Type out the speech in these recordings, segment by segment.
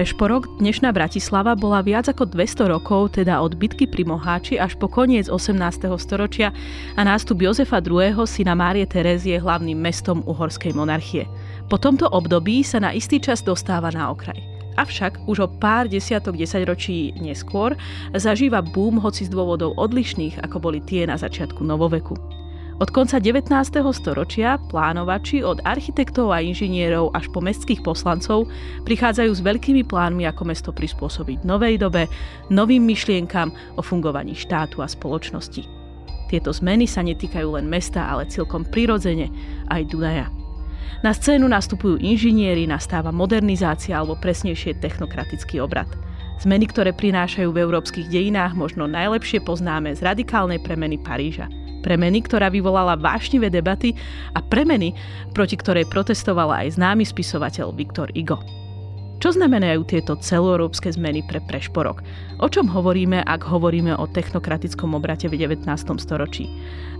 Prešporok, dnešná Bratislava, bola viac ako 200 rokov, teda od bitky pri Moháči až po koniec 18. storočia a nástup Jozefa II. syna Márie Terézie hlavným mestom uhorskej monarchie. Po tomto období sa na istý čas dostáva na okraj. Avšak už o pár desiatok desaťročí neskôr zažíva boom hoci z dôvodov odlišných, ako boli tie na začiatku novoveku. Od konca 19. storočia plánovači od architektov a inžinierov až po mestských poslancov prichádzajú s veľkými plánmi, ako mesto prispôsobiť novej dobe, novým myšlienkam o fungovaní štátu a spoločnosti. Tieto zmeny sa netýkajú len mesta, ale celkom prirodzene aj Dunaja. Na scénu nastupujú inžinieri, nastáva modernizácia alebo presnejšie technokratický obrad. Zmeny, ktoré prinášajú v európskych dejinách, možno najlepšie poznáme z radikálnej premeny Paríža – Premeny, ktorá vyvolala vášnivé debaty a premeny, proti ktorej protestovala aj známy spisovateľ Viktor Igo. Čo znamenajú tieto celoeurópske zmeny pre prešporok? O čom hovoríme, ak hovoríme o technokratickom obrate v 19. storočí?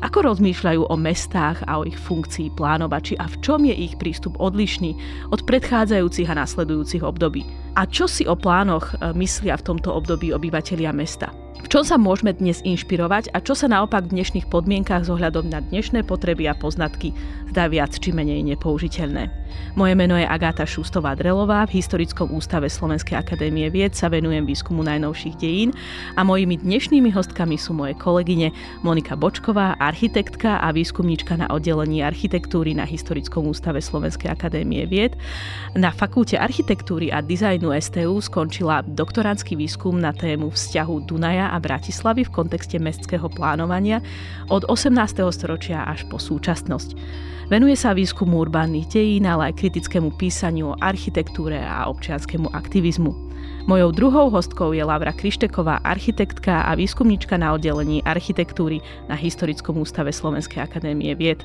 Ako rozmýšľajú o mestách a o ich funkcii plánovači a v čom je ich prístup odlišný od predchádzajúcich a nasledujúcich období? A čo si o plánoch e, myslia v tomto období obyvatelia mesta? V čom sa môžeme dnes inšpirovať a čo sa naopak v dnešných podmienkach s ohľadom na dnešné potreby a poznatky zdá viac či menej nepoužiteľné. Moje meno je Agáta Šustová-Drelová, v Historickom ústave Slovenskej akadémie vied sa venujem výskumu najnovších dejín a mojimi dnešnými hostkami sú moje kolegyne Monika Bočková, architektka a výskumníčka na oddelení architektúry na Historickom ústave Slovenskej akadémie vied. Na Fakulte architektúry a dizajnu STU skončila doktorantský výskum na tému vzťahu Dunaja a Bratislavy v kontexte mestského plánovania od 18. storočia až po súčasnosť. Venuje sa výskumu urbánnych dejín, ale aj kritickému písaniu o architektúre a občianskému aktivizmu. Mojou druhou hostkou je Laura Krišteková, architektka a výskumnička na oddelení architektúry na Historickom ústave Slovenskej akadémie vied.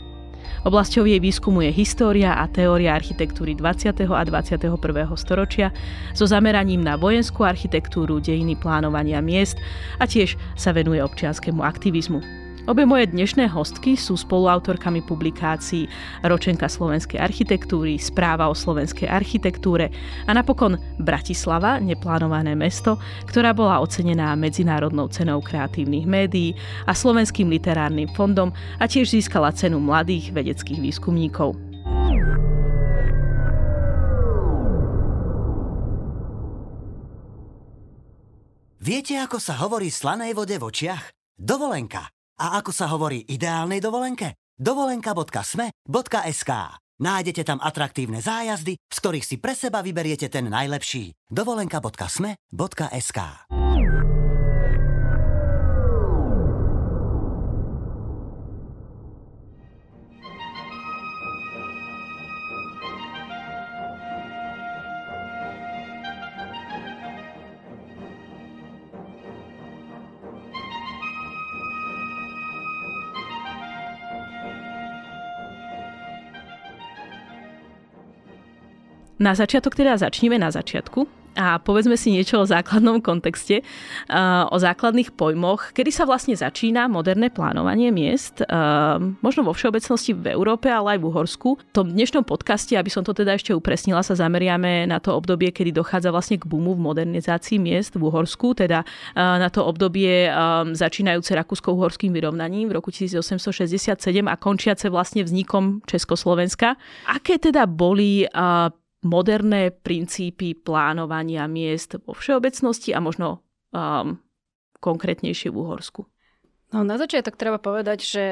Oblasťou jej výskumu je história a teória architektúry 20. a 21. storočia so zameraním na vojenskú architektúru, dejiny plánovania miest a tiež sa venuje občianskému aktivizmu. Obe moje dnešné hostky sú spoluautorkami publikácií Ročenka slovenskej architektúry, Správa o slovenskej architektúre a napokon Bratislava, neplánované mesto, ktorá bola ocenená Medzinárodnou cenou kreatívnych médií a Slovenským literárnym fondom a tiež získala cenu mladých vedeckých výskumníkov. Viete, ako sa hovorí slanej vode v očiach? Dovolenka. A ako sa hovorí ideálnej dovolenke? dovolenka.sme.sk Nájdete tam atraktívne zájazdy, z ktorých si pre seba vyberiete ten najlepší. dovolenka.sme.sk Na začiatok teda začneme na začiatku a povedzme si niečo o základnom kontexte, o základných pojmoch, kedy sa vlastne začína moderné plánovanie miest, možno vo všeobecnosti v Európe, ale aj v Uhorsku. V tom dnešnom podcaste, aby som to teda ešte upresnila, sa zameriame na to obdobie, kedy dochádza vlastne k boomu v modernizácii miest v Uhorsku, teda na to obdobie začínajúce rakúsko-uhorským vyrovnaním v roku 1867 a končiace vlastne vznikom Československa. Aké teda boli moderné princípy plánovania miest vo všeobecnosti a možno um, konkrétnejšie v Uhorsku. No na začiatok treba povedať, že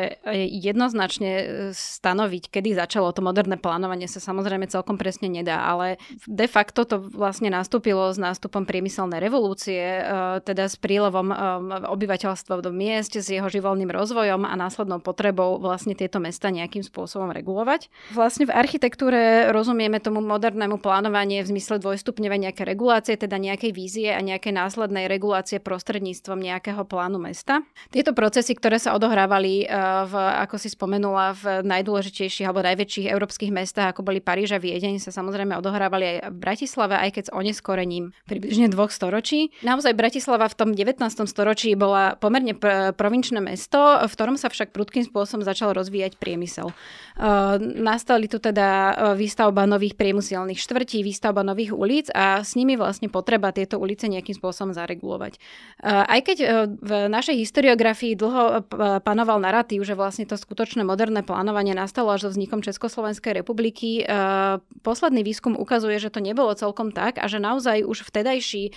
jednoznačne e, stanoviť, kedy začalo to moderné plánovanie sa samozrejme celkom presne nedá, ale de facto to vlastne nastúpilo s nástupom priemyselnej revolúcie, e, teda s prílevom e, obyvateľstva do miest, s jeho živolným rozvojom a následnou potrebou vlastne tieto mesta nejakým spôsobom regulovať. Vlastne v architektúre rozumieme tomu modernému plánovanie v zmysle dvojstupňovej nejaké regulácie, teda nejakej vízie a nejakej následnej regulácie prostredníctvom nejakého plánu mesta. Tieto procesy, ktoré sa odohrávali, v, ako si spomenula, v najdôležitejších alebo najväčších európskych mestách, ako boli Paríž a Viedeň, sa samozrejme odohrávali aj v Bratislave, aj keď s oneskorením približne dvoch storočí. Naozaj Bratislava v tom 19. storočí bola pomerne pr- provinčné mesto, v ktorom sa však prudkým spôsobom začal rozvíjať priemysel. Uh, nastali tu teda výstavba nových priemyselných štvrtí, výstavba nových ulic a s nimi vlastne potreba tieto ulice nejakým spôsobom zaregulovať. Aj keď v našej historiografii dlho panoval narratív, že vlastne to skutočné moderné plánovanie nastalo až so vznikom Československej republiky, posledný výskum ukazuje, že to nebolo celkom tak a že naozaj už vtedajší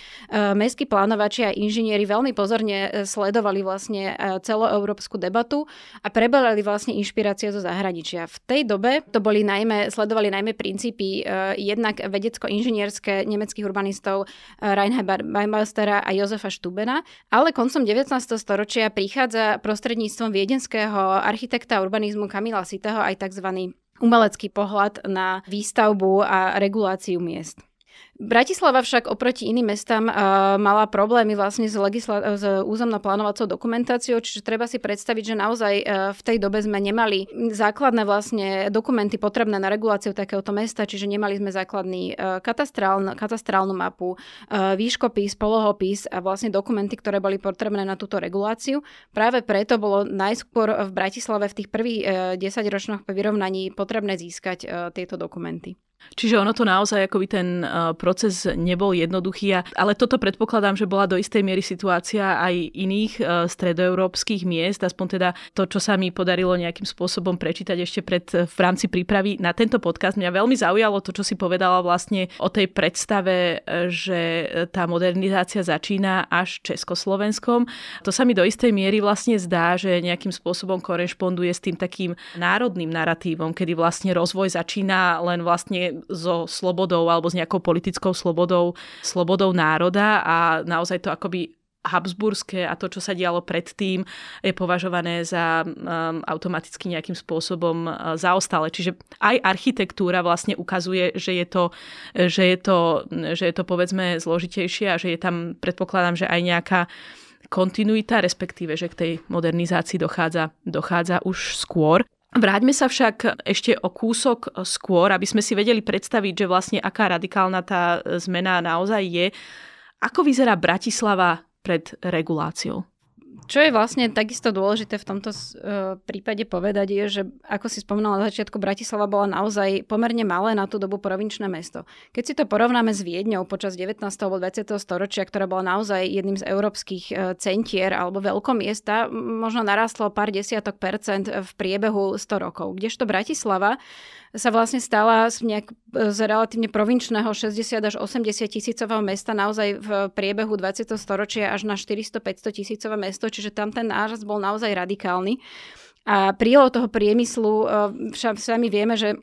mestskí plánovači a inžinieri veľmi pozorne sledovali vlastne celoeurópsku debatu a preberali vlastne inšpirácie zo zahraničia. V tej dobe to boli najmä, sledovali najmä princípy jednak vedecko-inžinierské nemeckých urbanistov Reinharda Weinbaustera a Josefa Stubena, ale koncom 19. storočia prichádza prostredníctvom viedenského architekta urbanizmu Kamila Siteho aj tzv. umelecký pohľad na výstavbu a reguláciu miest. Bratislava však oproti iným mestám uh, mala problémy vlastne s, legisla- s územno-plánovacou dokumentáciou, čiže treba si predstaviť, že naozaj uh, v tej dobe sme nemali základné vlastne dokumenty potrebné na reguláciu takéhoto mesta, čiže nemali sme základný uh, katastrálnu, katastrálnu mapu, uh, výškopis, polohopis a vlastne dokumenty, ktoré boli potrebné na túto reguláciu. Práve preto bolo najskôr v Bratislave v tých prvých uh, 10 ročných vyrovnaní potrebné získať uh, tieto dokumenty. Čiže ono to naozaj, akoby ten uh, proces nebol jednoduchý, ale toto predpokladám, že bola do istej miery situácia aj iných uh, stredoeurópskych miest, aspoň teda to, čo sa mi podarilo nejakým spôsobom prečítať ešte pred, v rámci prípravy na tento podcast. Mňa veľmi zaujalo to, čo si povedala vlastne o tej predstave, že tá modernizácia začína až Československom. To sa mi do istej miery vlastne zdá, že nejakým spôsobom korešponduje s tým takým národným narratívom, kedy vlastne rozvoj začína len vlastne so slobodou alebo s nejakou politickou slobodou, slobodou národa a naozaj to akoby habsburské a to, čo sa dialo predtým, je považované za um, automaticky nejakým spôsobom uh, zaostalé. Čiže aj architektúra vlastne ukazuje, že je to, že je to, že je to povedzme zložitejšie a že je tam, predpokladám, že aj nejaká kontinuita, respektíve, že k tej modernizácii dochádza, dochádza už skôr. Vráťme sa však ešte o kúsok skôr, aby sme si vedeli predstaviť, že vlastne aká radikálna tá zmena naozaj je. Ako vyzerá Bratislava pred reguláciou? Čo je vlastne takisto dôležité v tomto uh, prípade povedať je, že ako si spomínala na začiatku, Bratislava bola naozaj pomerne malé na tú dobu provinčné mesto. Keď si to porovnáme s Viedňou počas 19. alebo 20. storočia, ktorá bola naozaj jedným z európskych uh, centier alebo veľkomiesta, možno narastlo pár desiatok percent v priebehu 100 rokov. Kdežto Bratislava sa vlastne stala z, nejak, z relatívne provinčného 60 až 80 tisícového mesta naozaj v priebehu 20. storočia až na 400-500 tisícové mesto, čiže tam ten nárast bol naozaj radikálny. A prílov toho priemyslu, eh, však sami vieme, že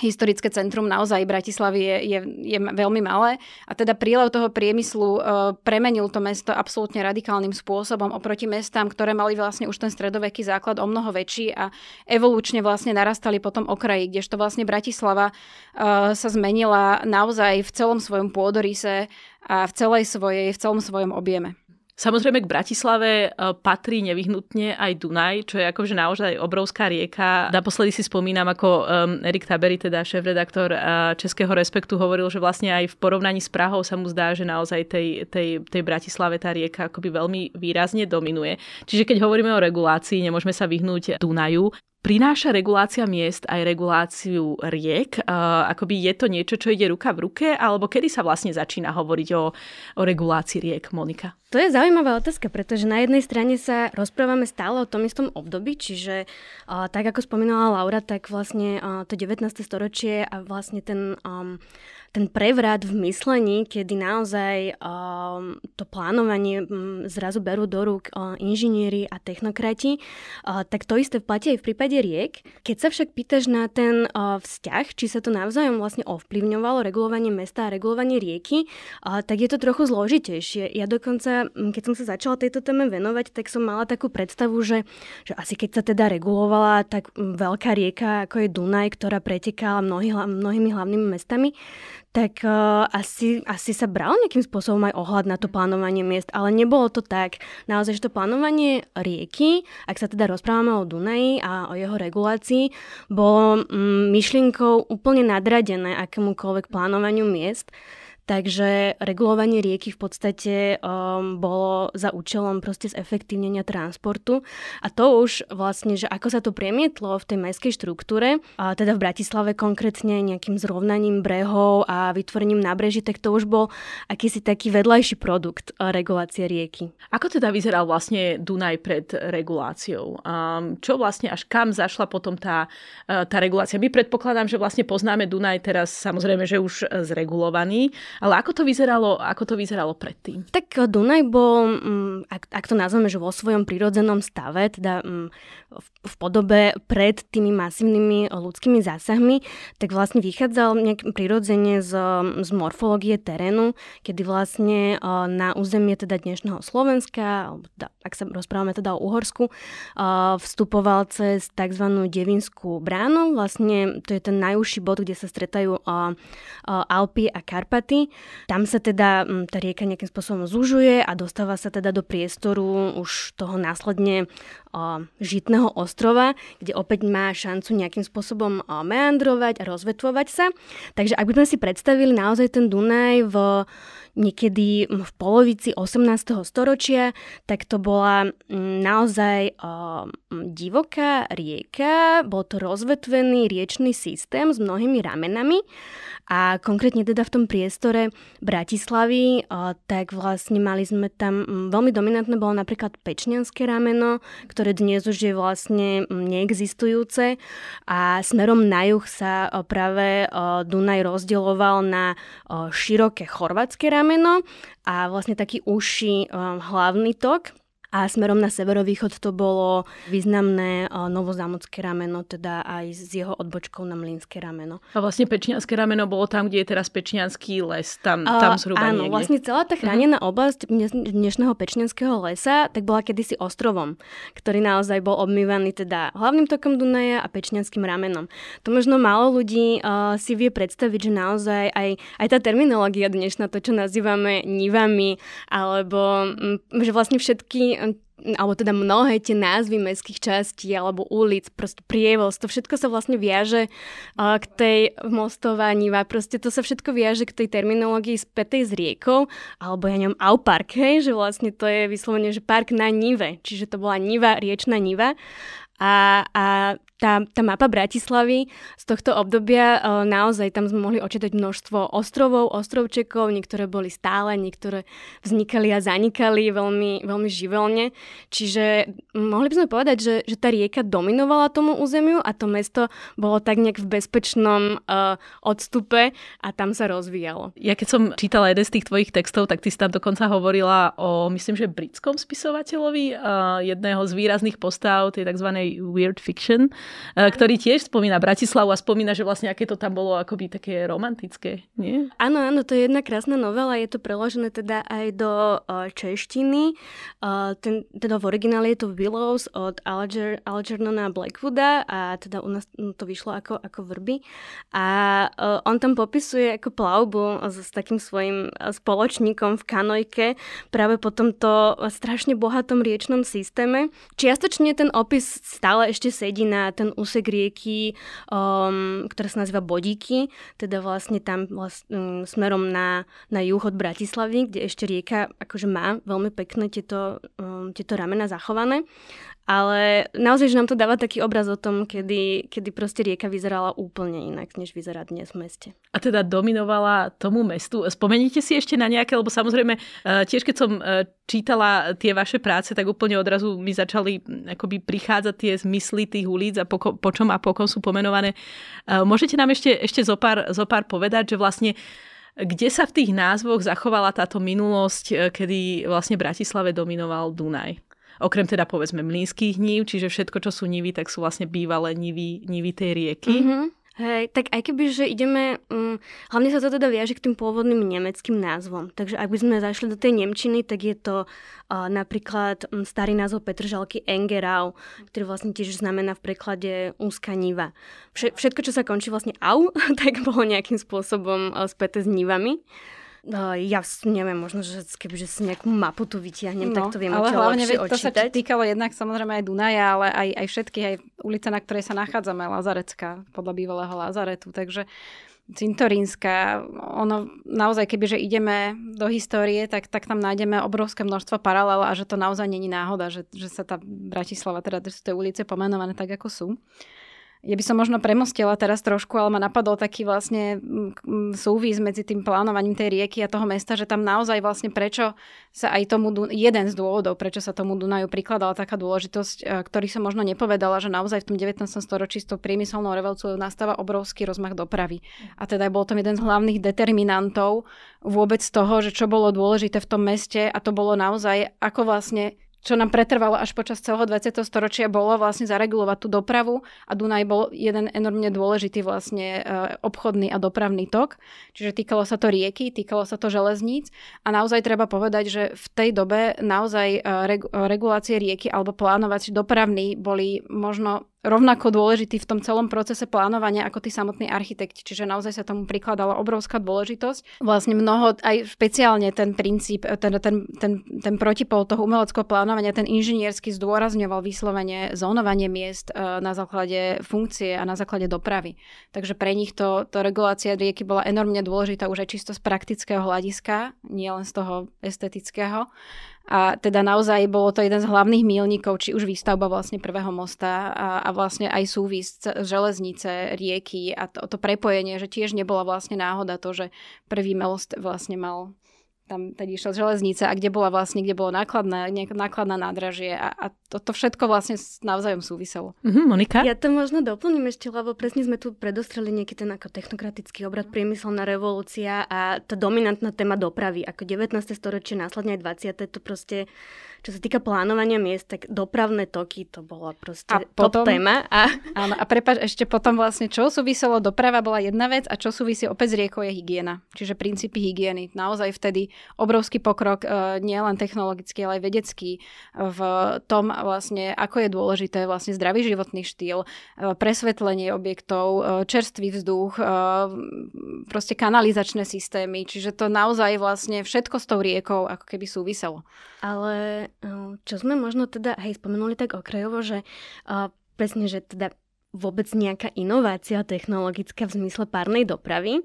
historické centrum naozaj Bratislavy je, je, je veľmi malé a teda prílev toho priemyslu e, premenil to mesto absolútne radikálnym spôsobom oproti mestám, ktoré mali vlastne už ten stredoveký základ o mnoho väčší a evolučne vlastne narastali potom okraji, kdežto vlastne Bratislava e, sa zmenila naozaj v celom svojom pôdorise a v celej svojej, v celom svojom objeme. Samozrejme k Bratislave e, patrí nevyhnutne aj Dunaj, čo je akože naozaj obrovská rieka. Naposledy si spomínam, ako Erik Tabery, teda šéf-redaktor uh, Českého respektu, hovoril, že vlastne aj v porovnaní s Prahou sa mu zdá, že naozaj tej, tej, tej Bratislave tá rieka akoby veľmi výrazne dominuje. Čiže keď hovoríme o regulácii, nemôžeme sa vyhnúť Dunaju. Prináša regulácia miest aj reguláciu riek? Uh, akoby je to niečo, čo ide ruka v ruke? Alebo kedy sa vlastne začína hovoriť o, o regulácii riek, Monika? To je zaujímavá otázka, pretože na jednej strane sa rozprávame stále o tom istom období, čiže uh, tak ako spomínala Laura, tak vlastne uh, to 19. storočie a vlastne ten um, ten prevrat v myslení, kedy naozaj um, to plánovanie um, zrazu berú do rúk uh, inžinieri a technokrati, uh, tak to isté platí aj v prípade riek. Keď sa však pýtaš na ten uh, vzťah, či sa to navzájom vlastne ovplyvňovalo regulovanie mesta a regulovanie rieky, uh, tak je to trochu zložitejšie. Ja dokonca, keď som sa začala tejto téme venovať, tak som mala takú predstavu, že, že asi keď sa teda regulovala tak veľká rieka, ako je Dunaj, ktorá pretekala mnohý, mnohými hlavnými mestami, tak uh, asi, asi sa bral nejakým spôsobom aj ohľad na to plánovanie miest, ale nebolo to tak. Naozaj, že to plánovanie rieky, ak sa teda rozprávame o Dunaji a o jeho regulácii, bolo mm, myšlienkou úplne nadradené akémukoľvek plánovaniu miest. Takže regulovanie rieky v podstate um, bolo za účelom proste zefektívnenia transportu a to už vlastne, že ako sa to premietlo v tej mestskej štruktúre, a teda v Bratislave konkrétne nejakým zrovnaním brehov a vytvorením nábreží, tak to už bol akýsi taký vedľajší produkt regulácie rieky. Ako teda vyzeral vlastne Dunaj pred reguláciou? Um, čo vlastne až kam zašla potom tá, uh, tá regulácia? My predpokladám, že vlastne poznáme Dunaj teraz samozrejme, že už zregulovaný, ale ako to vyzeralo, ako to vyzeralo predtým? Tak eh, Dunaj bol, mm, ak, ak to nazveme, že vo svojom prírodzenom stave, teda mm, v, v podobe pred tými masívnymi ľudskými zásahmi, tak vlastne vychádzal nejak prirodzene z, z morfológie terénu, kedy vlastne eh, na územie teda dnešného Slovenska, teda, ak sa rozprávame teda o Uhorsku, eh, vstupoval cez tzv. Devinskú bránu. Vlastne to je ten najúžší bod, kde sa stretajú Alpy a Karpaty. Tam sa teda mm, tá rieka nejakým spôsobom zužuje a dostáva sa teda do priestoru už toho následne žitného ostrova, kde opäť má šancu nejakým spôsobom meandrovať a rozvetvovať sa. Takže ak by sme si predstavili naozaj ten Dunaj v niekedy v polovici 18. storočia, tak to bola naozaj divoká rieka, bol to rozvetvený riečný systém s mnohými ramenami a konkrétne teda v tom priestore Bratislavy, tak vlastne mali sme tam, veľmi dominantné bolo napríklad Pečnianské rameno, ktoré dnes už je vlastne neexistujúce. A smerom na juh sa práve Dunaj rozdieloval na široké chorvátske rameno, a vlastne taký um, hlavný tok a smerom na severovýchod to bolo významné novozámocké rameno, teda aj s jeho odbočkou na Mlínske rameno. A vlastne Pečňanské rameno bolo tam, kde je teraz Pečňanský les, tam, tam zhruba Áno, niekde. vlastne celá tá chránená uh-huh. oblasť dnešného Pečňanského lesa, tak bola kedysi ostrovom, ktorý naozaj bol obmývaný teda hlavným tokom Dunaja a Pečňanským ramenom. To možno málo ľudí uh, si vie predstaviť, že naozaj aj, aj tá terminológia dnešná, to, čo nazývame nivami, alebo že vlastne všetky alebo teda mnohé tie názvy mestských častí alebo ulic, proste prievoz, to všetko sa vlastne viaže k tej mostovaní a proste to sa všetko viaže k tej terminológii spätej s riekou, alebo ja neviem, Aupark, hej, že vlastne to je vyslovene, že park na Nive, čiže to bola Niva, riečna Niva a, a tá, tá mapa Bratislavy z tohto obdobia e, naozaj tam sme mohli očítať množstvo ostrovov, ostrovčekov, niektoré boli stále, niektoré vznikali a zanikali veľmi, veľmi živelne. Čiže mohli by sme povedať, že, že tá rieka dominovala tomu územiu a to mesto bolo tak nejak v bezpečnom uh, odstupe a tam sa rozvíjalo. Ja keď som čítala jeden z tých tvojich textov, tak ty si tam dokonca hovorila o, myslím, že britskom spisovateľovi, uh, jedného z výrazných postav tej tzv. Weird fiction, E, ktorý tiež spomína Bratislavu a spomína, že vlastne aké to tam bolo akoby také romantické, nie? Áno, áno, to je jedna krásna novela, je to preložené teda aj do uh, češtiny. Uh, ten, teda v origináli je to Willows od Alger, Algernona Blackwooda a teda u nás to vyšlo ako, ako vrby. A on tam popisuje ako plavbu s, s takým svojim spoločníkom v kanojke práve po tomto strašne bohatom riečnom systéme. Čiastočne ten opis stále ešte sedí na ten úsek rieky, um, ktorá sa nazýva Bodíky, teda vlastne tam vlast, um, smerom na, na juh od Bratislavy, kde ešte rieka akože má veľmi pekné tieto, um, tieto ramena zachované. Ale naozaj, že nám to dáva taký obraz o tom, kedy, kedy proste rieka vyzerala úplne inak, než vyzerá dnes v meste. A teda dominovala tomu mestu. Spomeníte si ešte na nejaké, lebo samozrejme eh, tiež keď som eh, čítala tie vaše práce, tak úplne odrazu mi začali hm, akoby prichádzať tie zmysly tých ulic a po, po čom a po kom sú pomenované. Eh, môžete nám ešte, ešte zopár, zopár povedať, že vlastne kde sa v tých názvoch zachovala táto minulosť, kedy vlastne Bratislave dominoval Dunaj? Okrem teda povedzme mlínskych nív, čiže všetko, čo sú nivy, tak sú vlastne bývalé nivy, nivy tej rieky. Mm-hmm. Hej, tak aj keby, že ideme, um, hlavne sa to teda viaže k tým pôvodným nemeckým názvom. Takže ak by sme zašli do tej Nemčiny, tak je to uh, napríklad um, starý názov Petržalky Engerau, ktorý vlastne tiež znamená v preklade úzka niva. Vše, všetko, čo sa končí vlastne au, tak bolo nejakým spôsobom uh, späté s nivami. Uh, ja neviem, možno, že kebyže si nejakú mapu tu vytiahnem, no, tak to viem ale hlavne to sa týkalo jednak samozrejme aj Dunaja, ale aj, aj všetkých, aj ulice, na ktorej sa nachádzame, Lazarecka, podľa bývalého Lazaretu, takže Cintorínska, ono naozaj, kebyže ideme do histórie, tak, tak tam nájdeme obrovské množstvo paralel a že to naozaj není náhoda, že, že sa tá Bratislava, teda sú tie ulice pomenované tak, ako sú. Ja by som možno premostila teraz trošku, ale ma napadol taký vlastne mm, mm, súvis medzi tým plánovaním tej rieky a toho mesta, že tam naozaj vlastne prečo sa aj tomu, jeden z dôvodov, prečo sa tomu Dunaju prikladala taká dôležitosť, e, ktorý som možno nepovedala, že naozaj v tom 19. storočí s tou priemyselnou revolúciou nastáva obrovský rozmach dopravy. A teda bol to jeden z hlavných determinantov vôbec toho, že čo bolo dôležité v tom meste a to bolo naozaj, ako vlastne čo nám pretrvalo až počas celého 20. storočia, bolo vlastne zaregulovať tú dopravu a Dunaj bol jeden enormne dôležitý vlastne e, obchodný a dopravný tok. Čiže týkalo sa to rieky, týkalo sa to železníc a naozaj treba povedať, že v tej dobe naozaj e, regulácie rieky alebo plánovať dopravný boli možno rovnako dôležitý v tom celom procese plánovania ako tí samotní architekti. Čiže naozaj sa tomu prikladala obrovská dôležitosť. Vlastne mnoho, aj špeciálne ten princíp, ten, ten, ten, ten protipol toho umeleckého plánovania, ten inžiniersky zdôrazňoval vyslovene zónovanie miest e, na základe funkcie a na základe dopravy. Takže pre nich to, to regulácia rieky bola enormne dôležitá už aj čisto z praktického hľadiska, nie len z toho estetického. A teda naozaj bolo to jeden z hlavných mílnikov, či už výstavba vlastne prvého mosta a, a vlastne aj súvis železnice, rieky a to, to prepojenie, že tiež nebola vlastne náhoda to, že prvý most vlastne mal tam tedy išla železnica a kde bola vlastne, kde bolo nákladná, nákladná nádražie a, a to, to všetko vlastne navzájom súviselo. Mm-hmm, Monika? Ja to možno doplním ešte, lebo presne sme tu predostreli nejaký ten ako technokratický obrad, priemyselná revolúcia a tá dominantná téma dopravy, ako 19. storočie, následne aj 20. to proste čo sa týka plánovania miest, tak dopravné toky to bola proste a potom, top téma. A... Áno, a prepáč, ešte potom vlastne, čo súviselo, doprava bola jedna vec a čo súvisí opäť s riekou je hygiena. Čiže princípy hygieny. Naozaj vtedy obrovský pokrok, e, nielen technologický, ale aj vedecký e, v tom vlastne, ako je dôležité vlastne zdravý životný štýl, e, presvetlenie objektov, čerstvý vzduch, proste kanalizačné systémy. Čiže to naozaj vlastne všetko s tou riekou ako keby súviselo. Ale čo sme možno teda, hej, spomenuli tak okrajovo, že presne, že teda vôbec nejaká inovácia technologická v zmysle párnej dopravy,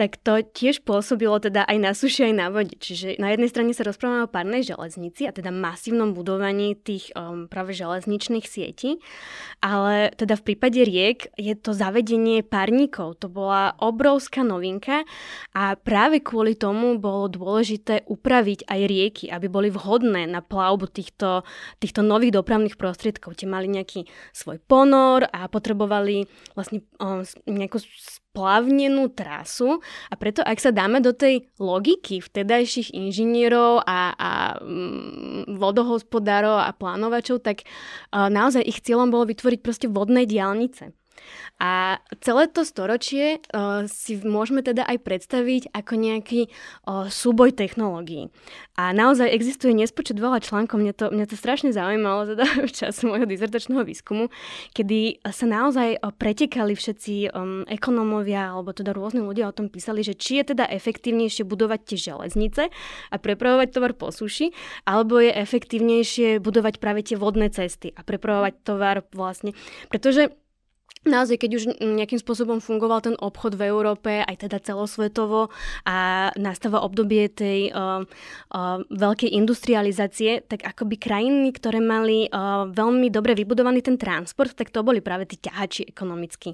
tak to tiež pôsobilo teda aj na suši, aj na vode. Čiže na jednej strane sa rozprávame o párnej železnici a teda masívnom budovaní tých um, práve železničných sietí, ale teda v prípade riek je to zavedenie párnikov. To bola obrovská novinka a práve kvôli tomu bolo dôležité upraviť aj rieky, aby boli vhodné na plavbu týchto, týchto nových dopravných prostriedkov. Tie mali nejaký svoj ponor a potrebovali vlastne um, nejakú splavnenú trasu a preto ak sa dáme do tej logiky vtedajších inžinierov a, a mm, vodohospodárov a plánovačov, tak uh, naozaj ich cieľom bolo vytvoriť proste vodné diálnice. A celé to storočie uh, si môžeme teda aj predstaviť ako nejaký uh, súboj technológií. A naozaj existuje nespočet veľa článkov, mňa to, mňa to strašne zaujímalo teda v čase môjho dizertačného výskumu, kedy sa naozaj uh, pretekali všetci um, ekonómovia alebo teda rôzne ľudia o tom písali, že či je teda efektívnejšie budovať tie železnice a prepravovať tovar po suši, alebo je efektívnejšie budovať práve tie vodné cesty a prepravovať tovar vlastne. Pretože Naozaj, keď už nejakým spôsobom fungoval ten obchod v Európe, aj teda celosvetovo a nastáva obdobie tej uh, uh, veľkej industrializácie, tak akoby krajiny, ktoré mali uh, veľmi dobre vybudovaný ten transport, tak to boli práve tí ťahači ekonomicky.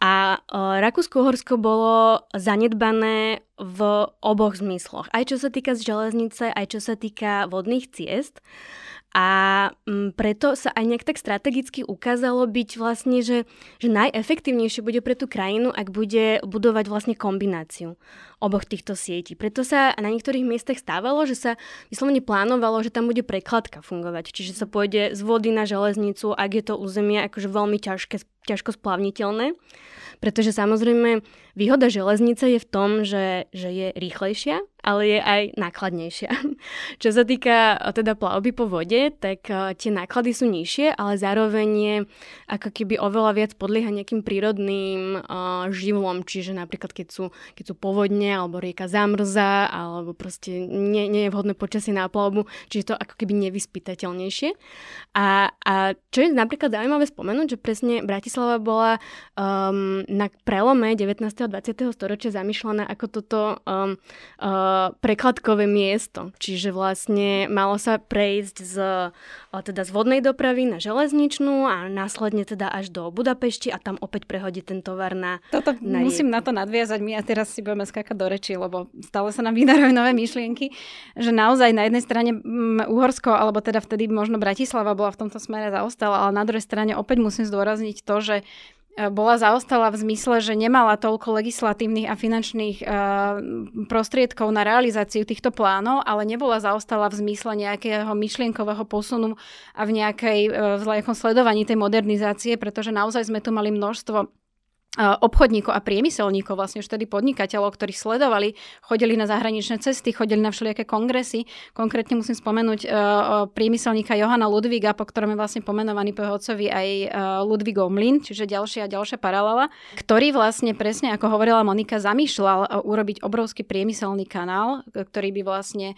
A uh, Rakúsko-Horsko bolo zanedbané v oboch zmysloch. Aj čo sa týka železnice, aj čo sa týka vodných ciest. A mm, preto sa aj nejak tak strategicky ukázalo byť vlastne, že, že najefektívnejšie bude pre tú krajinu, ak bude budovať vlastne kombináciu oboch týchto sietí. Preto sa na niektorých miestach stávalo, že sa vyslovene plánovalo, že tam bude prekladka fungovať. Čiže sa pôjde z vody na železnicu, ak je to územie akože veľmi ťažké ťažko splavniteľné, pretože samozrejme výhoda železnice je v tom, že, že je rýchlejšia, ale je aj nákladnejšia. Čo sa týka teda plavby po vode, tak tie náklady sú nižšie, ale zároveň je ako keby oveľa viac podlieha nejakým prírodným uh, živlom, čiže napríklad keď sú, keď sú povodne, alebo rieka zamrza, alebo proste nie, nie je vhodné počasie na plavbu, čiže to ako keby nevyspytateľnejšie. A, a čo je napríklad zaujímavé spomenúť, že presne Bratislava bola um, na prelome 19. a 20. storočia zamýšľaná ako toto um, uh, prekladkové miesto. Čiže vlastne malo sa prejsť z, teda z vodnej dopravy na železničnú a následne teda až do Budapešti a tam opäť prehodiť ten tovar na... Toto na musím na to nadviazať my a teraz si budeme skákať do reči, lebo stále sa nám vydarujú nové myšlienky, že naozaj na jednej strane mm, Uhorsko, alebo teda vtedy možno Bratislava bola v tomto smere zaostala, ale na druhej strane opäť musím zdôrazniť to, že E, bola zaostala v zmysle, že nemala toľko legislatívnych a finančných uh, prostriedkov na realizáciu týchto plánov, ale nebola zaostala v zmysle nejakého myšlienkového posunu a v nejakej uh, sledovaní tej modernizácie, pretože naozaj sme tu mali množstvo obchodníkov a priemyselníkov, vlastne už tedy podnikateľov, ktorí sledovali, chodili na zahraničné cesty, chodili na všelijaké kongresy. Konkrétne musím spomenúť uh, priemyselníka Johana Ludviga, po ktorom je vlastne pomenovaný po jeho otcovi aj uh, Ludvigov mlyn, čiže ďalšia a ďalšia paralela, ktorý vlastne presne, ako hovorila Monika, zamýšľal urobiť obrovský priemyselný kanál, ktorý by vlastne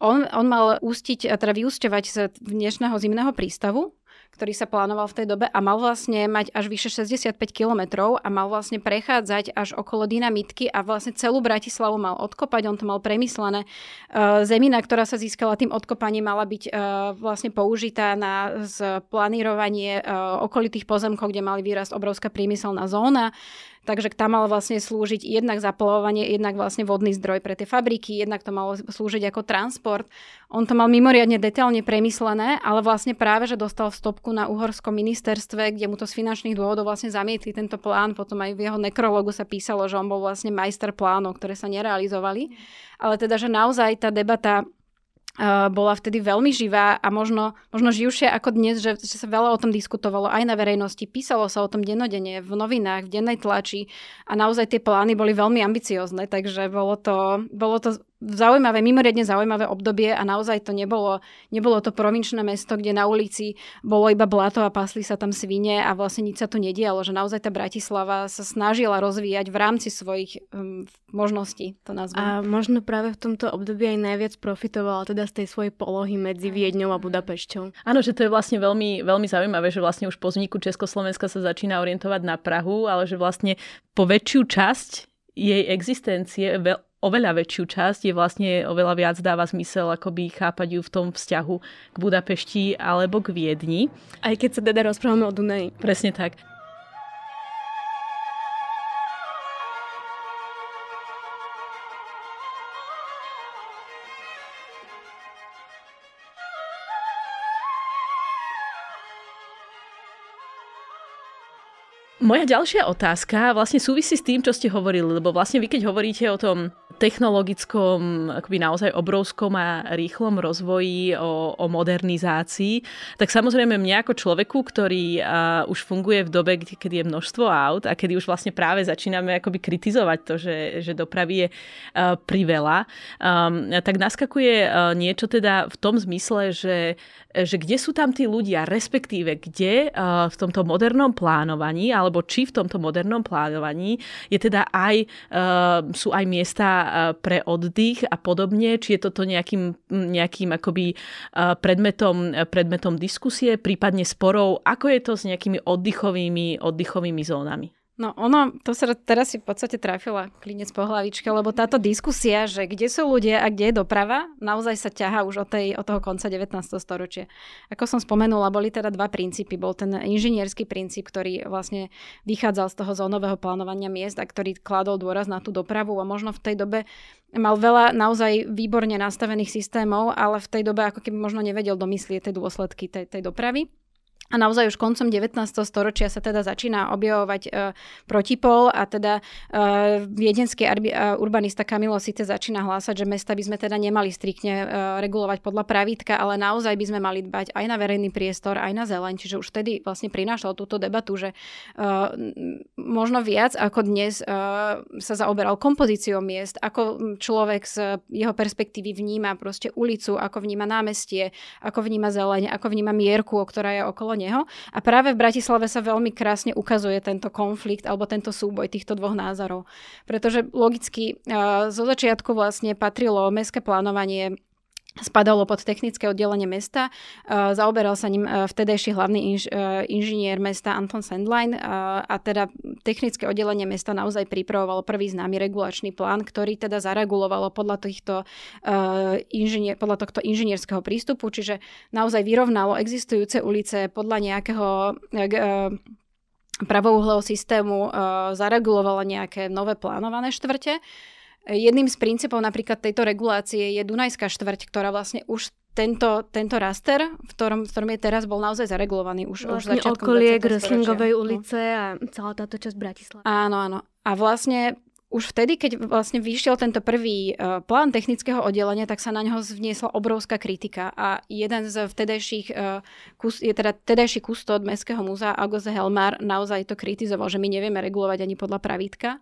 on, on mal ústiť, teda vyúsťovať z dnešného zimného prístavu, ktorý sa plánoval v tej dobe a mal vlastne mať až vyše 65 kilometrov a mal vlastne prechádzať až okolo dynamitky a vlastne celú Bratislavu mal odkopať, on to mal premyslené. E, zemina, ktorá sa získala tým odkopaním, mala byť e, vlastne použitá na planírovanie e, okolitých pozemkov, kde mali výrast obrovská priemyselná zóna takže tam mal vlastne slúžiť jednak zaplavovanie, jednak vlastne vodný zdroj pre tie fabriky, jednak to malo slúžiť ako transport. On to mal mimoriadne detailne premyslené, ale vlastne práve, že dostal stopku na uhorskom ministerstve, kde mu to z finančných dôvodov vlastne zamietli tento plán, potom aj v jeho nekrologu sa písalo, že on bol vlastne majster plánov, ktoré sa nerealizovali. Ale teda, že naozaj tá debata bola vtedy veľmi živá a možno, možno živšia ako dnes, že, že sa veľa o tom diskutovalo aj na verejnosti, písalo sa o tom denodene v novinách, v dennej tlači a naozaj tie plány boli veľmi ambiciozne, takže bolo to, bolo to zaujímavé, mimoriadne zaujímavé obdobie a naozaj to nebolo, nebolo to provinčné mesto, kde na ulici bolo iba blato a pasli sa tam svine a vlastne nič sa tu nedialo, že naozaj tá Bratislava sa snažila rozvíjať v rámci svojich um, možností, to nazvem. A možno práve v tomto období aj najviac profitovala teda z tej svojej polohy medzi Viedňou a Budapešťou. Áno, že to je vlastne veľmi, veľmi zaujímavé, že vlastne už po vzniku Československa sa začína orientovať na Prahu, ale že vlastne po väčšiu časť jej existencie oveľa väčšiu časť, je vlastne oveľa viac dáva zmysel akoby chápať ju v tom vzťahu k Budapešti alebo k Viedni. Aj keď sa teda rozprávame o Dunaji. Presne tak. Moja ďalšia otázka vlastne súvisí s tým, čo ste hovorili, lebo vlastne vy keď hovoríte o tom technologickom, akoby naozaj obrovskom a rýchlom rozvoji, o, o modernizácii, tak samozrejme mňa ako človeku, ktorý uh, už funguje v dobe, kedy je množstvo aut a kedy už vlastne práve začíname akoby kritizovať to, že, že dopravy je uh, priveľa, um, tak naskakuje uh, niečo teda v tom zmysle, že, že kde sú tam tí ľudia, respektíve kde uh, v tomto modernom plánovaní, alebo či v tomto modernom plánovaní je teda aj, uh, sú aj miesta pre oddych a podobne, či je toto nejakým, nejakým akoby predmetom, predmetom diskusie, prípadne sporov, ako je to s nejakými oddychovými, oddychovými zónami? No ono, to sa teraz si v podstate trafila klinec po hlavičke, lebo táto diskusia, že kde sú ľudia a kde je doprava, naozaj sa ťaha už od, tej, od toho konca 19. storočia. Ako som spomenula, boli teda dva princípy. Bol ten inžinierský princíp, ktorý vlastne vychádzal z toho zónového plánovania miest a ktorý kladol dôraz na tú dopravu a možno v tej dobe mal veľa naozaj výborne nastavených systémov, ale v tej dobe ako keby možno nevedel domyslieť tie dôsledky tej, tej dopravy. A naozaj už koncom 19. storočia sa teda začína objavovať e, protipol a teda e, viedenský arbi, e, urbanista Camilo Sice začína hlásať, že mesta by sme teda nemali striktne e, regulovať podľa pravítka, ale naozaj by sme mali dbať aj na verejný priestor, aj na zeleň. Čiže už vtedy vlastne prinášal túto debatu, že e, možno viac ako dnes e, sa zaoberal kompozíciou miest, ako človek z jeho perspektívy vníma proste ulicu, ako vníma námestie, ako vníma zeleň, ako vníma mierku, ktorá je okolo neho. A práve v Bratislave sa veľmi krásne ukazuje tento konflikt alebo tento súboj týchto dvoch názorov. Pretože logicky zo začiatku vlastne patrilo mestské plánovanie spadalo pod technické oddelenie mesta. Zaoberal sa ním vtedajší hlavný inž, inžinier mesta Anton Sandline a teda technické oddelenie mesta naozaj pripravovalo prvý známy regulačný plán, ktorý teda zaregulovalo podľa, týchto, inžinier, podľa tohto inžinierského prístupu, čiže naozaj vyrovnalo existujúce ulice podľa nejakého pravouhlého systému, zaregulovalo nejaké nové plánované štvrte Jedným z princípov napríklad tejto regulácie je Dunajská štvrť, ktorá vlastne už tento, tento raster, v ktorom, v ktorom je teraz, bol naozaj zaregulovaný už, vlastne už začiatkom okolie Gröslingovej ulice a celá táto časť Bratislava. Áno, áno. A vlastne už vtedy, keď vlastne vyšiel tento prvý uh, plán technického oddelenia, tak sa na neho vniesla obrovská kritika a jeden z vtedajších, uh, kus, je teda vtedajší kustód Mestského múzea August Helmar naozaj to kritizoval, že my nevieme regulovať ani podľa pravítka